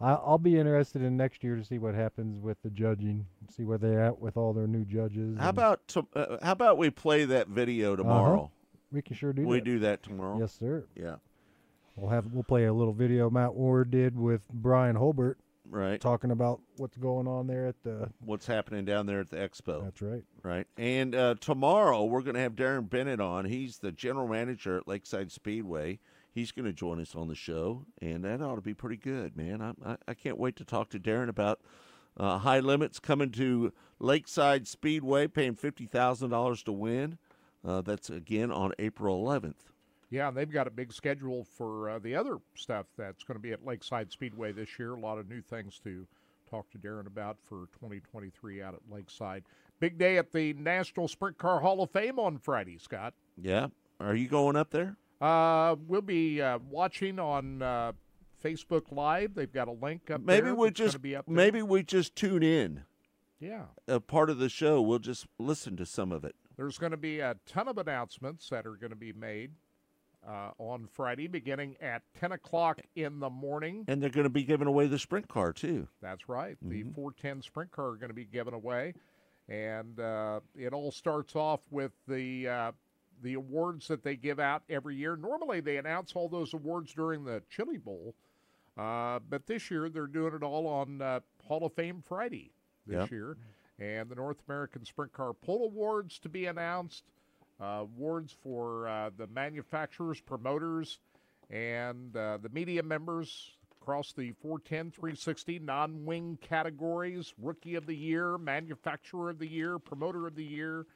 I, I'll be interested in next year to see what happens with the judging, see where they're at with all their new judges. How about to, uh, how about we play that video tomorrow? we can sure do that. We that. do that tomorrow. Yes, sir. Yeah. We'll have we'll play a little video Matt Ward did with Bryan Hulbert Right. talking about what's going on there at the. What's happening down there at the expo? That's right. Right. And uh, tomorrow we're going to have Darren Bennett on. He's the general manager at Lakeside Speedway. He's going to join us on the show, and that ought to be pretty good, man. I, I, I can't wait to talk to Darren about uh, high limits coming to Lakeside Speedway, paying fifty thousand dollars to win. Uh, that's again on April 11th. Yeah, and they've got a big schedule for uh, the other stuff that's going to be at Lakeside Speedway this year. A lot of new things to talk to Darren about for 2023 out at Lakeside. Big day at the National Sprint Car Hall of Fame on Friday, Scott. Yeah, Are you going up there? Uh, we'll be uh, watching on uh, Facebook Live. They've got a link up Maybe there. we just be up there. maybe we just tune in. Yeah. A part of the show. We'll just listen to some of it. There's going to be a ton of announcements that are going to be made uh, on Friday, beginning at 10 o'clock in the morning. And they're going to be giving away the sprint car too. That's right. The Mm-hmm. 410 sprint car are going to be given away, and uh, it all starts off with the uh, the awards that they give out every year. Normally, they announce all those awards during the Chili Bowl, uh, but this year they're doing it all on uh, Hall of Fame Friday this Yep. year, and the North American Sprint Car Poll Awards to be announced. Uh, awards for uh, the manufacturers, promoters, and uh, the media members across the 410, 360 non wing categories Rookie of the Year, Manufacturer of the Year, Promoter of the Year.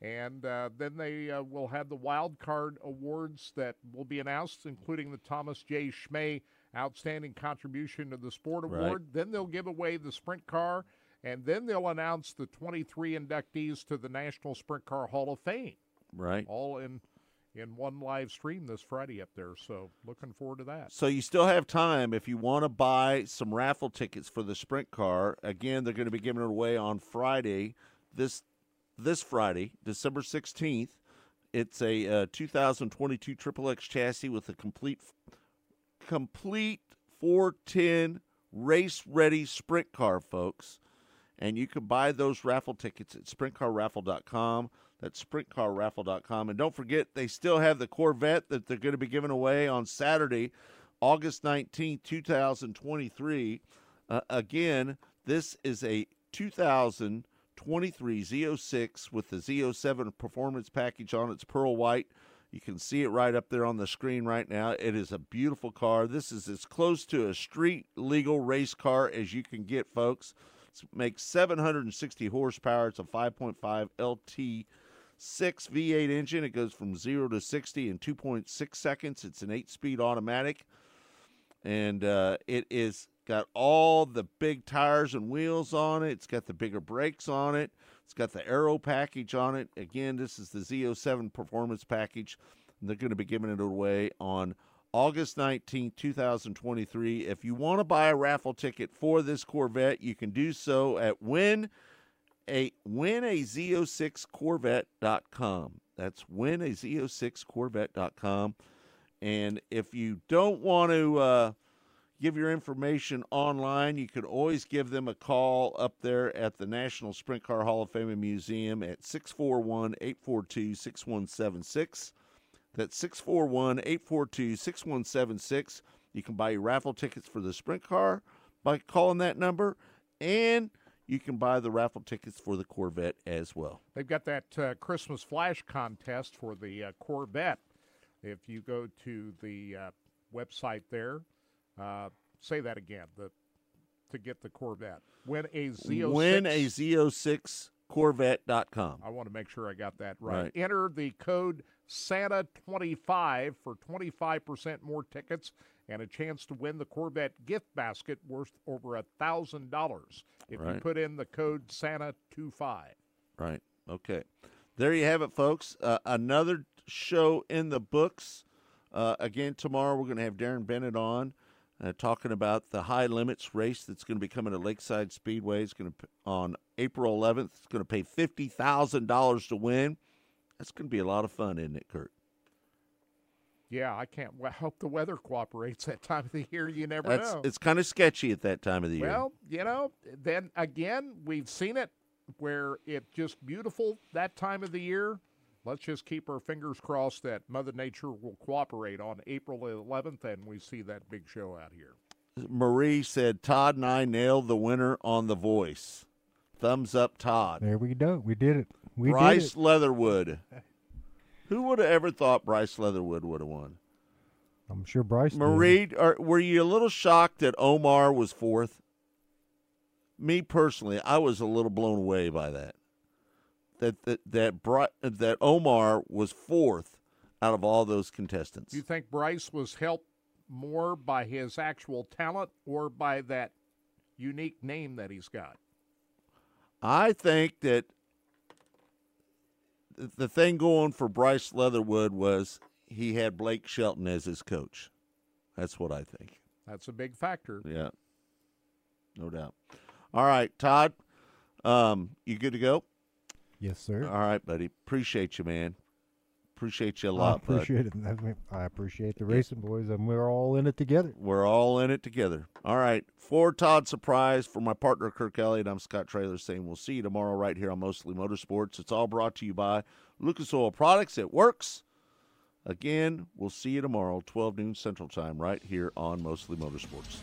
And uh, then they uh, will have the wild card awards that will be announced, including the Thomas J. Schmeh Outstanding Contribution to the Sport Right. Award. Then they'll give away the sprint car, and then they'll announce the 23 inductees to the National Sprint Car Hall of Fame Right. all in in one live stream this Friday up there. So looking forward to that. So you still have time if you want to buy some raffle tickets for the sprint car. Again, they're going to be giving it away on Friday. This this Friday, December sixteenth. It's a uh, 2022 Triple X chassis with a complete complete 410 race ready sprint car, folks. And you can buy those raffle tickets at sprintcarraffle.com. That's sprintcarraffle.com. And don't forget, they still have the Corvette that they're going to be giving away on Saturday, August 19, 2023. Uh, again, this is a 2023 Z06 with the Z07 performance package on its pearl white. You can see it right up there on the screen right now. It is a beautiful car. This is as close to a street legal race car as you can get, folks. Makes 760 horsepower. It's a 5.5 LT 6 V8 engine. It goes from 0 to 60 in 2.6 seconds. It's an 8 speed automatic. And uh, it is got all the big tires and wheels on it. It's got the bigger brakes on it. It's got the aero package on it. Again, this is the Z07 performance package. And they're going to be giving it away on August 19, 2023. If you want to buy a raffle ticket for this Corvette, you can do so at win a winaz06corvette.com. That's winaz06corvette.com. And if you don't want to uh, give your information online, you could always give them a call up there at the National Sprint Car Hall of Fame and Museum at 641 842 6176. That's 641 842 6176. You can buy your raffle tickets for the sprint car by calling that number, and you can buy the raffle tickets for the Corvette as well. They've got that uh, Christmas flash contest for the uh, Corvette. If you go to the uh, website there, uh, say that again. The to get the Corvette, win a Z06. Win a Z06 Corvette.com. I want to make sure I got that right. Right. Enter the code Santa25 for 25% more tickets and a chance to win the Corvette gift basket worth over a thousand dollars if you put in the code Santa25. Right. Okay. There you have it, folks. Uh, another show in the books. Uh, again, tomorrow we're going to have Darren Bennett on uh, talking about the high limits race that's going to be coming to Lakeside Speedway. It's going to on April 11th. It's going to pay fifty thousand dollars to win. That's going to be a lot of fun, isn't it, Kirk? Yeah, I can't. I hope the weather cooperates that time of the year. You never That's know. it's kind of sketchy at that time of the year. Well, you know, then again, we've seen it where it's just beautiful that time of the year. Let's just keep our fingers crossed that Mother Nature will cooperate on April 11th and we see that big show out here. Marie said Todd and I nailed the winner on The Voice. Thumbs up, Todd. There we go. We did it. We Bryce did it. Leatherwood. Who would have ever thought Bryce Leatherwood would have won? I'm sure Bryce. did. Marie, are, were you a little shocked that Omar was fourth? Me personally, I was a little blown away by that. That that that Bri- that Omar was fourth out of all those contestants. Do you think Bryce was helped more by his actual talent or by that unique name that he's got? I think that the, the thing going for Bryce Leatherwood was he had Blake Shelton as his coach. That's what I think. That's a big factor. Yeah, no doubt. All right, Todd, um, you good to go? Yes, sir. All right, buddy. Appreciate you, man. Appreciate you a lot. bud. appreciate it. I, I appreciate the RacinBoys, and we're all in it together. We're all in it together. All right. For Todd Surprise, for my partner Kirk Elliott, I'm Scott Traylor saying we'll see you tomorrow right here on Mostly Motorsports. It's all brought to you by Lucas Oil Products. It works. Again, we'll see you tomorrow, 12 noon Central Time, right here on Mostly Motorsports.